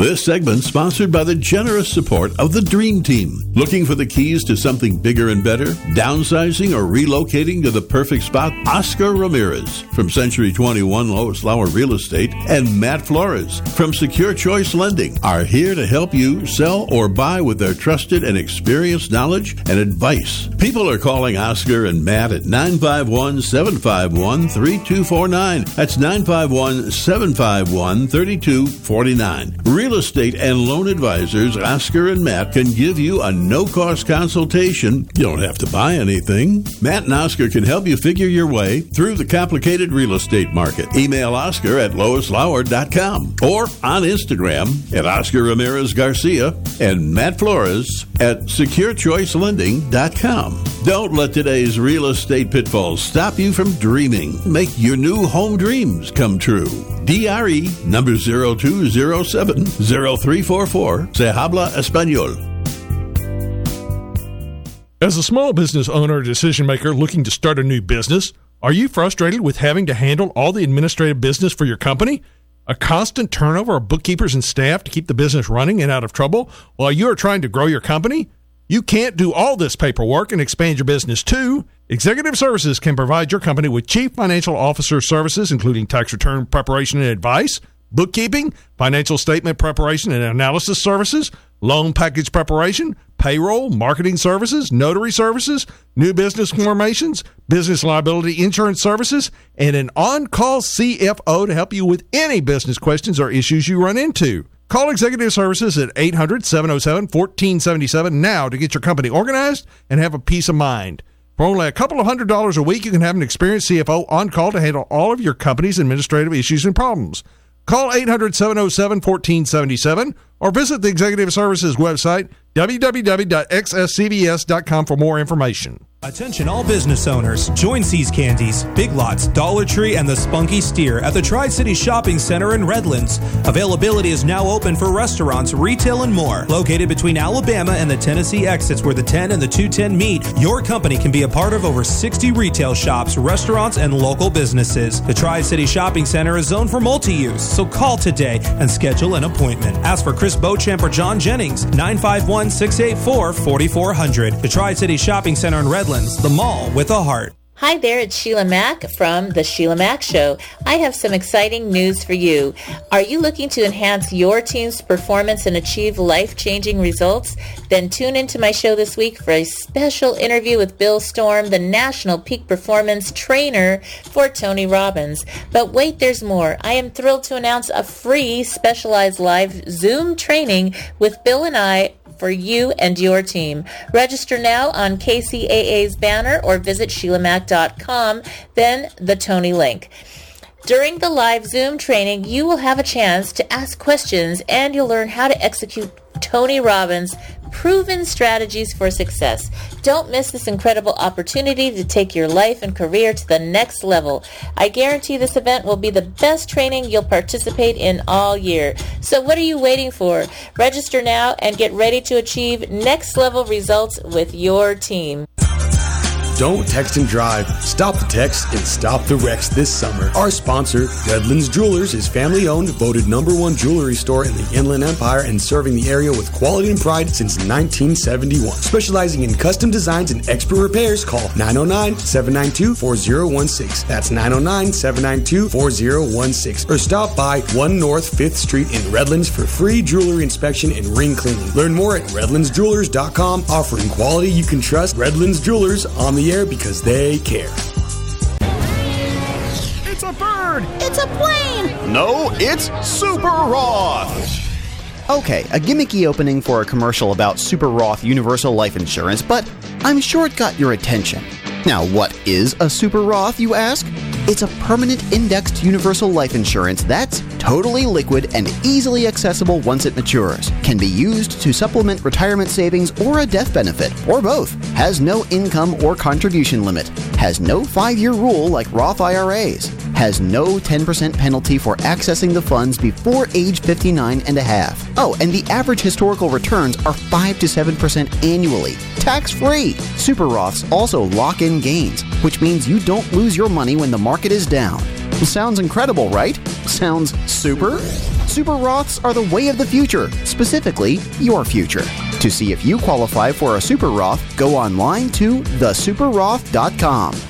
[SPEAKER 7] This segment sponsored by the generous support of the Dream Team. Looking for the keys to something bigger and better? Downsizing or relocating to the perfect spot? Oscar Ramirez from Century 21 Lois Lauer Real Estate and Matt Flores from Secure Choice Lending are here to help you sell or buy with their trusted and experienced knowledge and advice. People are calling Oscar and Matt at 951 751 3249. That's 951 751 3249. Real estate and loan advisors Oscar and Matt can give you a no cost consultation. You don't have to buy anything. Matt and Oscar can help you figure your way through the complicated real estate market. Email Oscar at loislauer.com or on Instagram at Oscar Ramirez Garcia and Matt Flores at securechoicelending.com. Don't let today's real estate pitfalls stop you from dreaming. Make your new home dreams come true. DRE number 0207 0344. Se habla español.
[SPEAKER 4] As a small business owner or decision maker looking to start a new business, are you frustrated with having to handle all the administrative business for your company? A constant turnover of bookkeepers and staff to keep the business running and out of trouble while you are trying to grow your company? You can't do all this paperwork and expand your business too. Executive Services can provide your company with chief financial officer services, including tax return preparation and advice, bookkeeping, financial statement preparation and analysis services, loan package preparation, payroll, marketing services, notary services, new business formations, business liability insurance services, and an on call CFO to help you with any business questions or issues you run into. Call Executive Services at 800 707 1477 now to get your company organized and have a peace of mind. For only a couple of hundred dollars a week, you can have an experienced CFO on call to handle all of your company's administrative issues and problems. Call 800 707 1477 or visit the Executive Services website, www.xscbs.com, for more information.
[SPEAKER 19] Attention all business owners. Join See's Candies, Big Lots, Dollar Tree, and the Spunky Steer at the Tri-City Shopping Center in Redlands. Availability is now open for restaurants, retail, and more. Located between Alabama and the Tennessee exits where the 10 and the 210 meet, your company can be a part of over 60 retail shops, restaurants, and local businesses. The Tri-City Shopping Center is zoned for multi-use, so call today and schedule an appointment. Ask for Chris Beauchamp or John Jennings, 951-684-4400. The Tri-City Shopping Center in Redlands the mall with a heart.
[SPEAKER 20] Hi there, it's Sheila Mack from The Sheila Mack Show. I have some exciting news for you. Are you looking to enhance your team's performance and achieve life-changing results? Then tune into my show this week for a special interview with Bill Storm, the National Peak Performance Trainer for Tony Robbins. But wait, there's more. I am thrilled to announce a free specialized live Zoom training with Bill and I for you and your team. Register now on KCAA's banner or visit SheilaMac.com, then the Tony link. During the live Zoom training, you will have a chance to ask questions and you'll learn how to execute Tony Robbins' proven strategies for success. Don't miss this incredible opportunity to take your life and career to the next level. I guarantee this event will be the best training you'll participate in all year. So what are you waiting for? Register now and get ready to achieve next level results with your team.
[SPEAKER 21] Don't text and drive. Stop the text and stop the wrecks this summer. Our sponsor, Redlands Jewelers, is family owned, voted number one jewelry store in the Inland Empire, and serving the area with quality and pride since 1971. Specializing in custom designs and expert repairs, call 909 792 4016. That's 909 792 4016. Or stop by 1 North 5th Street in Redlands for free jewelry inspection and ring cleaning. Learn more at redlandsjewelers.com, offering quality you can trust. Redlands Jewelers on the air because they care.
[SPEAKER 22] It's a bird!
[SPEAKER 23] It's a plane!
[SPEAKER 24] No, it's Super Roth!
[SPEAKER 25] Okay, a gimmicky opening for a commercial about Super Roth Universal Life Insurance, but I'm sure it got your attention. Now, what is a Super Roth, you ask? It's a permanent indexed universal life insurance that's totally liquid and easily accessible once it matures. Can be used to supplement retirement savings or a death benefit, or both. Has no income or contribution limit. Has no five year rule like Roth IRAs. Has no 10% penalty for accessing the funds before age 59 and a half. Oh, and the average historical returns are 5 to 7% annually. Tax free. Super Roths also lock in gains, which means you don't lose your money when the market is down. Sounds incredible, right? Sounds super? Super Roths are the way of the future, specifically your future. To see if you qualify for a Super Roth, go online to thesuperroth.com.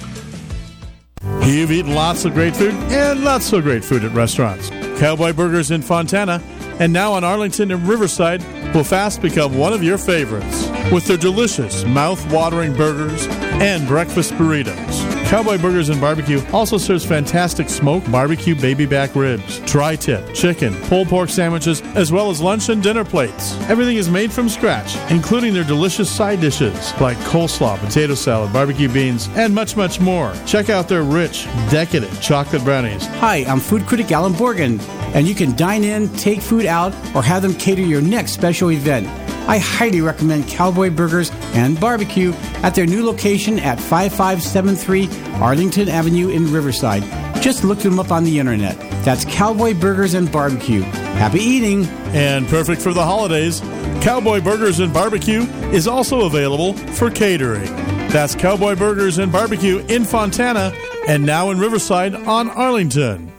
[SPEAKER 5] You've eaten lots of great food and not so great food at restaurants. Cowboy Burgers in Fontana and now in Arlington and Riverside will fast become one of your favorites with their delicious, mouth-watering burgers and breakfast burritos. Cowboy Burgers and Barbecue also serves fantastic smoked barbecue baby back ribs, tri-tip, chicken, pulled pork sandwiches, as well as lunch and dinner plates. Everything is made from scratch, including their delicious side dishes like coleslaw, potato salad, barbecue beans, and much, much more. Check out their rich, decadent chocolate brownies.
[SPEAKER 6] Hi, I'm food critic Alan Borgen, and you can dine in, take food out, or have them cater your next special event. I highly recommend Cowboy Burgers and Barbecue at their new location at 5573 Arlington Avenue in Riverside. Just look them up on the internet. That's Cowboy Burgers and Barbecue. Happy eating!
[SPEAKER 5] And perfect for the holidays, Cowboy Burgers and Barbecue is also available for catering. That's Cowboy Burgers and Barbecue in Fontana and now in Riverside on Arlington.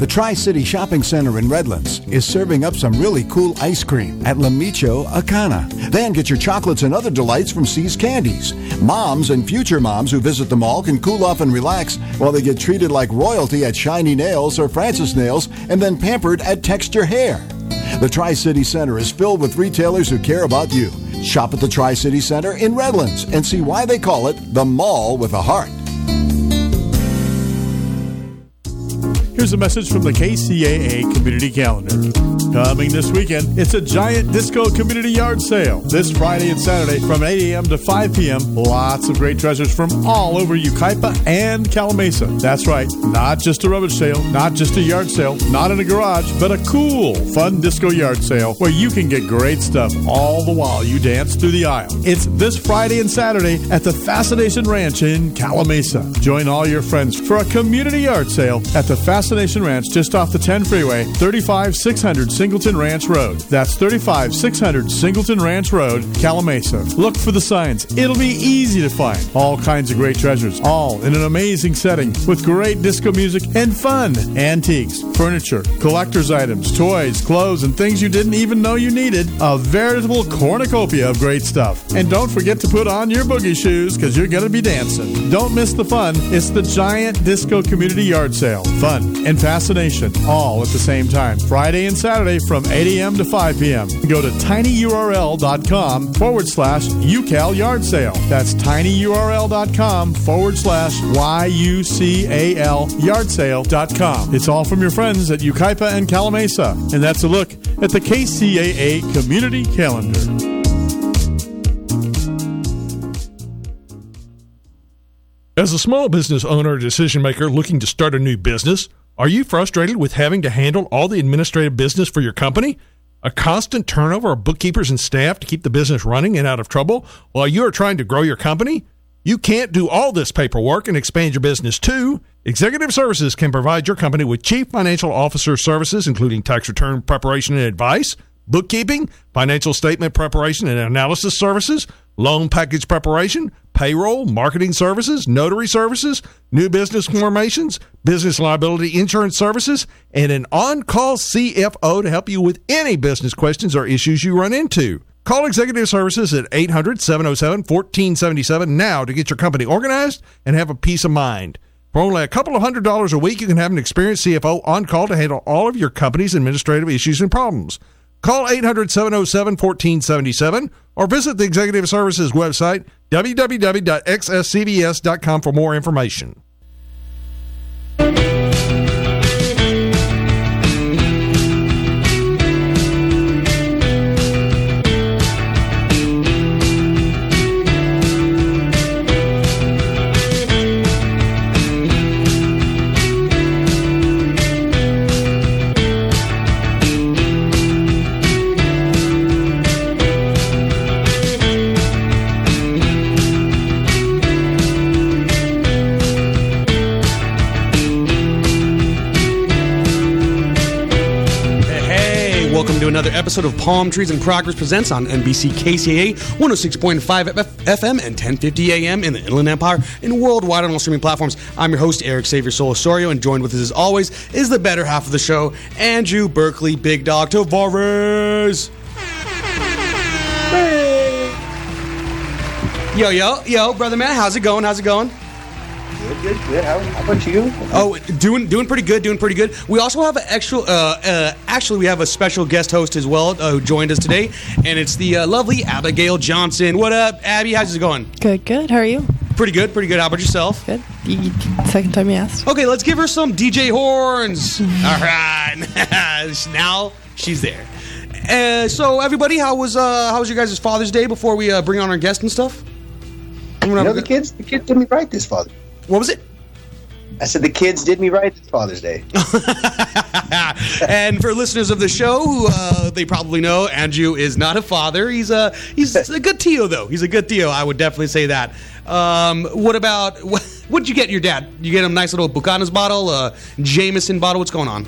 [SPEAKER 18] The Tri City Shopping Center in Redlands is serving up some really cool ice cream at La Michoacana. Then get your chocolates and other delights from See's Candies. Moms and future moms who visit the mall can cool off and relax while they get treated like royalty at Shiny Nails or Francis Nails and then pampered at Texture Hair. The Tri City Center is filled with retailers who care about you. Shop at the Tri City Center in Redlands and see why they call it the Mall with a Heart.
[SPEAKER 5] Here's a message from the KCAA Community Calendar. Coming this weekend, it's a giant disco community yard sale. This Friday and Saturday from 8 a.m. to 5 p.m. Lots of great treasures from all over Yucaipa and Calimesa. That's right, not just a rubbish sale, not just a yard sale, not in a garage, but a cool, fun disco yard sale where you can get great stuff all the while you dance through the aisle. It's this Friday and Saturday at the Fascination Ranch in Calimesa. Join all your friends for a community yard sale at the Fascination Ranch just off the 10 freeway, 35 600 Singleton Ranch Road. That's 35 600 Singleton Ranch Road, Calimesa. Look for the signs. It'll be easy to find. All kinds of great treasures, all in an amazing setting with great disco music and fun. Antiques, furniture, collector's items, toys, clothes, and things you didn't even know you needed. A veritable cornucopia of great stuff. And don't forget to put on your boogie shoes because you're going to be dancing. Don't miss the fun. It's the giant disco community yard sale. Fun and fascination all at the same time. Friday and Saturday from 8 a.m. to 5 p.m. Go to tinyurl.com forward slash UCal yard sale. That's tinyurl.com forward slash Y-U-C-A-L yard sale.com. It's all from your friends at Yucaipa and Calimesa. And that's a look at the KCAA Community Calendar.
[SPEAKER 4] As a small business owner or decision maker looking to start a new business, are you frustrated with having to handle all the administrative business for your company? A constant turnover of bookkeepers and staff to keep the business running and out of trouble while you are trying to grow your company? You can't do all this paperwork and expand your business too. Executive Services can provide your company with chief financial officer services, including tax return preparation and advice, bookkeeping, financial statement preparation and analysis services, loan package preparation, payroll, marketing services, notary services, new business formations, business liability insurance services, and an on call CFO to help you with any business questions or issues you run into. Call Executive Services at 800 707 1477 now to get your company organized and have a peace of mind. For only a couple of hundred dollars a week, you can have an experienced CFO on call to handle all of your company's administrative issues and problems. Call 800 707 1477 or visit the Executive Services website, www.xscbs.com, for more information.
[SPEAKER 22] Episode of Palm Trees and Progress Presents on NBC KCAA 106.5 FM and 1050 AM in the Inland Empire and worldwide on all streaming platforms. I'm your host, Eric Xavier Solosorio, and joined with us as always is the better half of the show, Andrew Berkeley Big Dog Tavares. Yo, yo, yo, brother man, how's it going? How's it going?
[SPEAKER 23] Good, good, good. How, how about you?
[SPEAKER 22] Oh, doing doing pretty good, doing pretty good. We also have an actual, uh, uh, actually, we have a special guest host as well uh, who joined us today, and it's the uh, lovely Abigail Johnson. What up, Abby? How's it going?
[SPEAKER 26] Good, good. How are you?
[SPEAKER 22] Pretty good, pretty good. How about yourself?
[SPEAKER 26] Good. Second time you asked.
[SPEAKER 22] Okay, let's give her some DJ horns. (laughs) All right, (laughs) now she's there. Uh, so, everybody, how was uh, how was your guys' Father's Day before we uh, bring on our guest and stuff?
[SPEAKER 23] You know, the kids, the kids did me right this Father.
[SPEAKER 22] What was it?
[SPEAKER 23] I said the kids did me right this Father's Day. (laughs)
[SPEAKER 22] and for listeners of the show, who uh, they probably know, Andrew is not a father. He's a he's a good Tio though. He's a good Tio. I would definitely say that. Um, what about what, (laughs) what'd you get your dad? You get him a nice little Buchanan's bottle, a Jameson bottle. What's going on?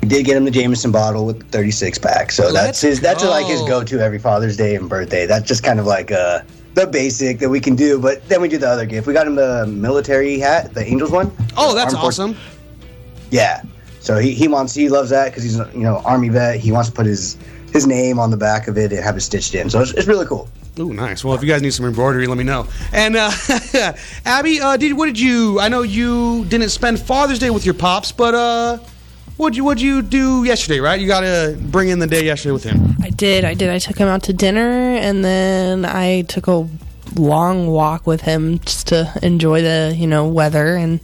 [SPEAKER 23] We did get him the Jameson bottle with the 36 pack, so that's his. That's like his go-to every Father's Day and birthday. That's just kind of like uh, the basic that we can do. But then we do the other gift. We got him the military hat, the Angels one.
[SPEAKER 22] Oh, that's
[SPEAKER 23] Armed
[SPEAKER 22] awesome.
[SPEAKER 23] Yeah. So he, he wants he loves that because he's you know army vet. He wants to put his his name on the back of it and have it stitched in. So it's, it's really cool.
[SPEAKER 22] Ooh, nice. Well, if you guys need some embroidery, let me know. And uh, (laughs) Abby, uh, did what did you? I know you didn't spend Father's Day with your pops, but uh, what'd you what'd you do yesterday? Right? You got to bring in the day yesterday with him.
[SPEAKER 26] I did. I did. I took him out to dinner, and then I took a long walk with him just to enjoy the you know weather, and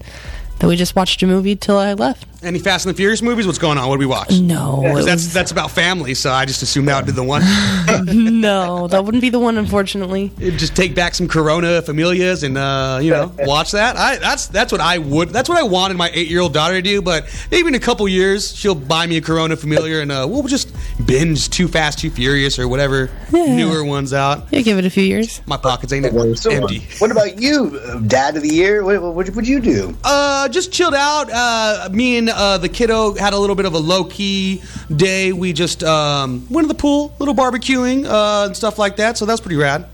[SPEAKER 26] then we just watched a movie till I left.
[SPEAKER 22] Any Fast and the Furious movies? What's going on? What did we watch?
[SPEAKER 26] No,
[SPEAKER 22] 'Cause
[SPEAKER 26] it
[SPEAKER 22] that's that's about family, so I just assumed that would be the one. (laughs)
[SPEAKER 26] no, that wouldn't be the one, unfortunately.
[SPEAKER 22] just take back some Corona Familias and uh, you know (laughs) watch that. I that's that's what I would. That's what I wanted my eight year old daughter to do. But maybe in a couple years she'll buy me a Corona Familiar and uh, we'll just binge Too Fast, Too Furious or whatever newer ones out.
[SPEAKER 26] Yeah, give it a few years.
[SPEAKER 22] My pockets ain't
[SPEAKER 23] So,
[SPEAKER 22] empty.
[SPEAKER 23] What about you, uh, Dad of the Year? What what would you do?
[SPEAKER 22] Uh, just chilled out. Uh, me and uh, the kiddo had a little bit of a low key day. We just um, went to the pool, little barbecuing uh, and stuff like that. So that's pretty rad.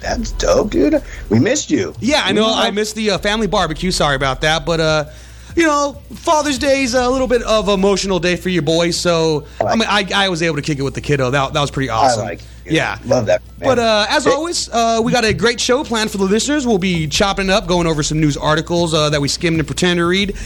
[SPEAKER 23] That's dope, dude. We missed you.
[SPEAKER 22] Yeah, I know. I missed the uh, family barbecue. Sorry about that, but uh, you know, Father's Day is a little bit of emotional day for your boy. So I mean, I, I was able to kick it with the kiddo. That that was pretty awesome.
[SPEAKER 23] like
[SPEAKER 22] yeah,
[SPEAKER 23] love that.
[SPEAKER 22] But uh, as always, uh, we got a great show planned for the listeners. We'll be chopping up, going over some news articles uh, that we skimmed and pretend to read.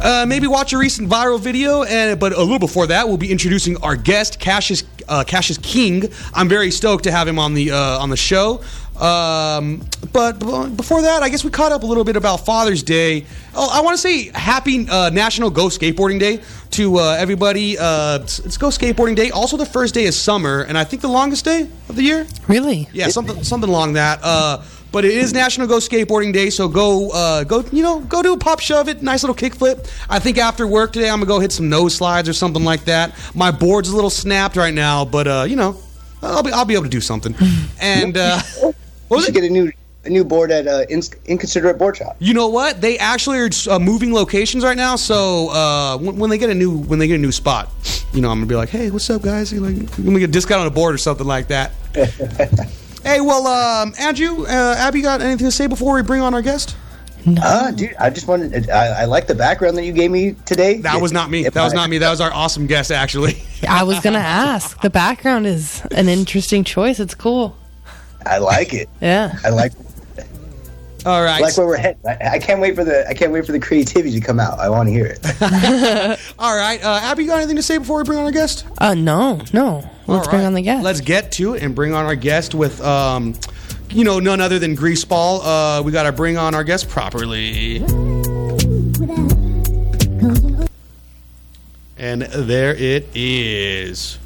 [SPEAKER 22] Uh, maybe watch a recent viral video, and but a little before that, we'll be introducing our guest, Cashus uh, Cashus King. I'm very stoked to have him on the uh, on the show. Um, but before that, I guess we caught up a little bit about Father's Day. Oh, I want to say Happy uh, National Go Skateboarding Day to uh, everybody. Uh, it's, it's Go Skateboarding Day. Also, the first day is summer, and I think the longest day of the year.
[SPEAKER 26] Really?
[SPEAKER 22] Yeah, something something along that. Uh, but it is National Go Skateboarding Day, so go uh, go you know go do a pop shove it, nice little kickflip. I think after work today, I'm gonna go hit some nose slides or something like that. My board's a little snapped right now, but uh, you know, I'll be I'll be able to do something. (laughs) And (laughs) uh,
[SPEAKER 23] we should get a new a new board at uh, In- Inconsiderate Board Shop.
[SPEAKER 22] you know what? They actually are uh, moving locations right now, so uh, when, when they get a new when they get a new spot, you know, I'm gonna be like, hey, what's up, guys? You like, let me get a discount on a board or something like that. (laughs) hey, well, um, Andrew, uh, Abby, got anything to say before we bring on our guest?
[SPEAKER 23] Uh, dude, I just wanted. I, I like the background that you gave me today.
[SPEAKER 22] That was not me. That was not me. That was our awesome guest, actually.
[SPEAKER 26] I was gonna ask. The background is an interesting choice. It's cool.
[SPEAKER 23] I like it. (laughs)
[SPEAKER 26] Yeah.
[SPEAKER 23] I like.
[SPEAKER 22] All right, I
[SPEAKER 23] like where we're headed. I, I can't wait for the. I can't wait for the creativity to come out. I want to hear it. (laughs) (laughs)
[SPEAKER 22] All right. Uh, Abby, you got anything to say before we bring on our guest?
[SPEAKER 26] Uh, no, no. Let's
[SPEAKER 22] All
[SPEAKER 26] bring on the guest.
[SPEAKER 22] Let's get to it and bring on our guest with, um, you know, none other than Greaseball. Uh, we got to bring on our guest properly. And there it is.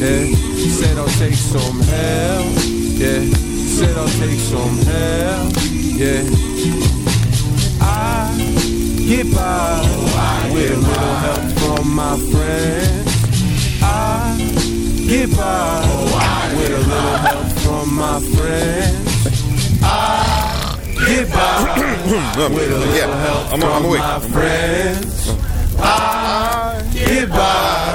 [SPEAKER 27] I'll take some hell, yeah. Said I'll take some hell, yeah. Said I'll take some hell, yeah. I get by with a little help from my friends. I get by with a little help from my friends. I get by with a little help
[SPEAKER 28] I'm-
[SPEAKER 27] from
[SPEAKER 28] I'm awake.
[SPEAKER 27] my friends. I get by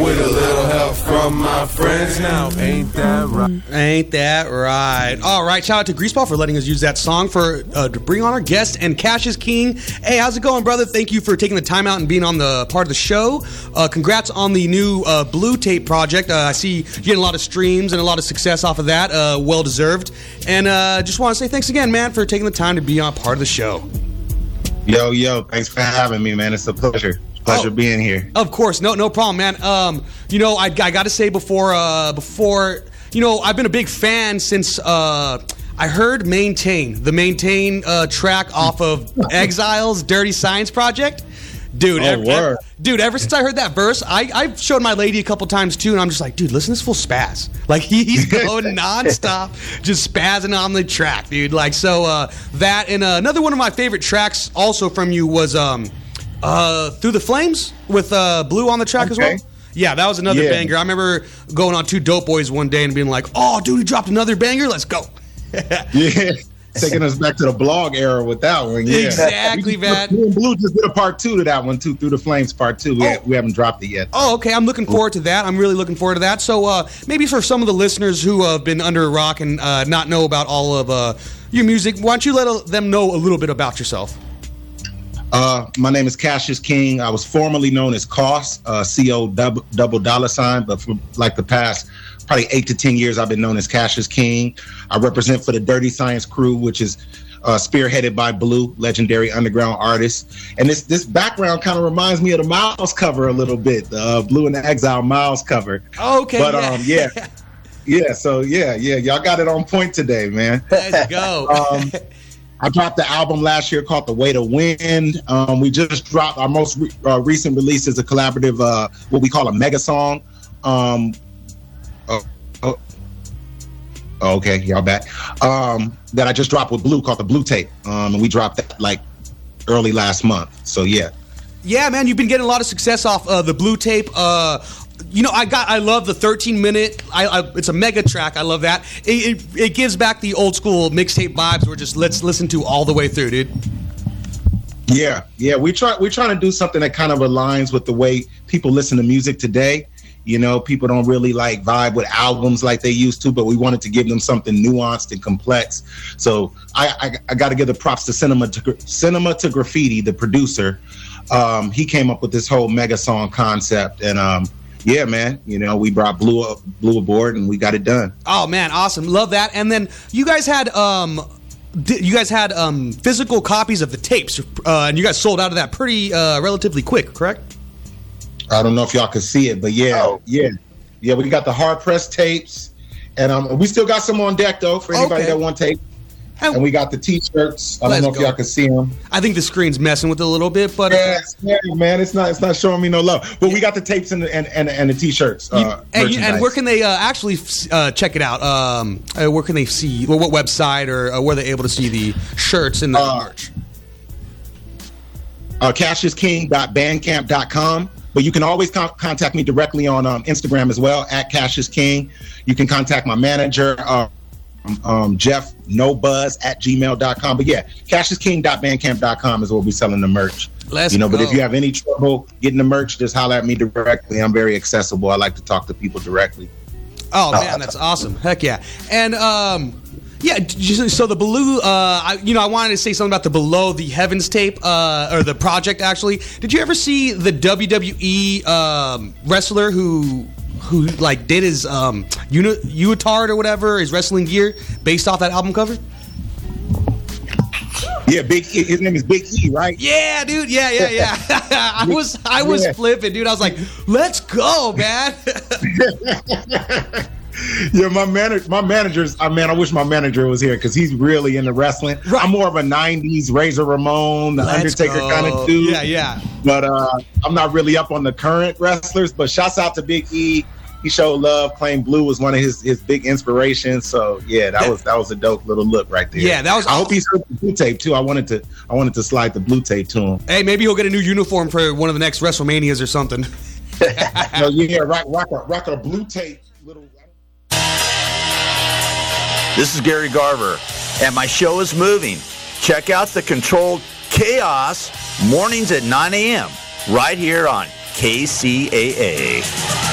[SPEAKER 27] with a little help from my friends now. Ain't that right?
[SPEAKER 22] Ain't that right? All right. Shout out to Greaseball for letting us use that song for uh, to bring on our guest and Cashus King. Hey, how's it going, brother? Thank you for taking the time out and being on the part of the show. Uh, congrats on the new uh, Blue Tape project. Uh, I see you getting a lot of streams and a lot of success off of that. Uh, well deserved. And uh, just want to say thanks again, man, for taking the time to be on part of the show.
[SPEAKER 28] Yo, yo, thanks for having me, man. It's a pleasure. Pleasure being here.
[SPEAKER 22] Of course, no, no problem, man. Um, you know, I, I got to say before, uh, before, you know, I've been a big fan since uh, I heard "Maintain" the "Maintain" uh, track off of (laughs) Exile's "Dirty Science Project." Dude,
[SPEAKER 28] Oh,
[SPEAKER 22] ev- ev-
[SPEAKER 28] word.
[SPEAKER 22] dude, ever since I heard that verse, I, I've showed my lady a couple times too, and I'm just like, dude, listen to this full spaz. Like he, he's (laughs) going nonstop, just spazzing on the track, dude. Like so, uh, that and uh, another one of my favorite tracks also from you was um, uh, "Through the Flames" with uh, Blu on the track as well. Yeah, that was another
[SPEAKER 28] Yeah.
[SPEAKER 22] banger. I remember going on two Dope Boys one day and being like, "Oh, dude, he dropped another banger. Let's go." (laughs)
[SPEAKER 28] Yeah. Taking us back to the blog era with that one. Yeah.
[SPEAKER 22] Exactly, man.
[SPEAKER 28] and Blu just did a part two to that one too, Through the Flames part two. We, we haven't dropped it yet.
[SPEAKER 22] Oh, okay. I'm looking forward to that. I'm really looking forward to that. So, uh, maybe for some of the listeners who have been under a rock and uh, not know about all of uh, your music, why don't you let uh, them know a little bit about yourself?
[SPEAKER 28] Uh, my name is Cashus King. I was formerly known as Co$$, uh, C-O double, double dollar sign, but for like the past probably eight to 10 years, I've been known as Cashus King. I represent for the Dirty Science crew, which is uh, spearheaded by Blu, legendary underground artist. And this this background kind of reminds me of the Miles cover a little bit, the uh, Blu and the Exile Miles cover.
[SPEAKER 22] Okay,
[SPEAKER 28] But
[SPEAKER 22] yeah.
[SPEAKER 28] um, yeah. (laughs) Yeah, so yeah, yeah, y'all got it on point today, man.
[SPEAKER 22] Let's go. (laughs)
[SPEAKER 28] um, (laughs) I dropped the album last year called "The Way to Win." Um, we just dropped our most re- uh, recent release is a collaborative, uh, what we call a mega song. Um, oh, oh, okay, y'all back. Um, that I just dropped with Blu called the Blue Tape, um, and we dropped that like early last month. So yeah,
[SPEAKER 22] Yeah, man, you've been getting a lot of success off uh, the blue tape. Uh, you know, I got, I love the 13 minute. I, I it's a mega track. I love that. It, it, it gives back the old school mixtape vibes. Where just let's listen to all the way through, dude.
[SPEAKER 28] Yeah, yeah. We try we're trying to do something that kind of aligns with the way people listen to music today. You know, people don't really like vibe with albums like they used to, but we wanted to give them something nuanced and complex. So I I, I got to give the props to Cinema to Cinema to Graffiti, the producer. Um, he came up with this whole mega song concept, and um, yeah, man, you know, we brought Blu up, Blu aboard, and we got it done.
[SPEAKER 22] Oh man, awesome! Love that. And then you guys had um you guys had um, physical copies of the tapes, uh, and you guys sold out of that pretty uh, relatively quick, correct?
[SPEAKER 28] I don't know if y'all can see it, but yeah, yeah, yeah. We got the hard press tapes, and um, we still got some on deck though for anybody
[SPEAKER 22] Okay.
[SPEAKER 28] that want tape. And we got the t-shirts. I don't know if
[SPEAKER 22] go.
[SPEAKER 28] y'all can see them.
[SPEAKER 22] I think the screen's messing with it a little bit, but uh,
[SPEAKER 28] yeah, man, it's not it's not showing me no love. But we got the tapes and the, and, and, and the t-shirts. Uh,
[SPEAKER 22] and, and where can they uh, actually uh, check it out? Um, uh, where can they see? Well, what website or uh, where they're able to see the shirts and the merch?
[SPEAKER 28] uh, cashusking.bandcamp.com. But you can always con- contact me directly on um, Instagram as well at Cashus King. You can contact my manager, uh, um, Jeff No Buzz at gmail.com. But yeah, cashusking.bandcamp.com is where we're selling the merch.
[SPEAKER 22] Let's
[SPEAKER 28] you know, but if you have any trouble getting the merch, just holler at me directly. I'm very accessible. I like to talk to people directly.
[SPEAKER 22] Oh man, that's awesome! Heck yeah! And um, yeah, so the below, uh, I, you know, I wanted to say something about the below the heavens tape, uh, or the project. Actually, did you ever see the WWE um, wrestler who? Who like did his um uni- unitard or whatever his wrestling gear based off that album cover?
[SPEAKER 28] Yeah, Big E. His name is Big E, right?
[SPEAKER 22] Yeah, dude. Yeah, yeah, yeah. (laughs) I was I was
[SPEAKER 28] Yeah.
[SPEAKER 22] flipping, dude. I was like, "Let's go, man!" (laughs) (laughs) (laughs)
[SPEAKER 28] Yeah, my manager, my manager's. I man, I wish my manager was here because he's really into wrestling. I'm more of a '90s Razor Ramon, the
[SPEAKER 22] Let's
[SPEAKER 28] Undertaker
[SPEAKER 22] go.
[SPEAKER 28] kind of dude.
[SPEAKER 22] Yeah, yeah.
[SPEAKER 28] But uh, I'm not really up on the current wrestlers. But shouts out to Big E. He showed love. Claim Blu was one of his his big inspirations. So yeah, that was that was a dope little look right there.
[SPEAKER 22] Yeah, that was
[SPEAKER 28] I hope he's heard the blue tape too. I wanted to I wanted to slide the blue tape to him.
[SPEAKER 22] hey, maybe he'll get a new uniform for one of the next WrestleManias or something. (laughs)
[SPEAKER 28] no, yeah, rock rock a rock a blue tape.
[SPEAKER 29] This is Gary Garver, and my show is moving. Check out the Controlled Chaos mornings at 9 a.m. right here on KCAA.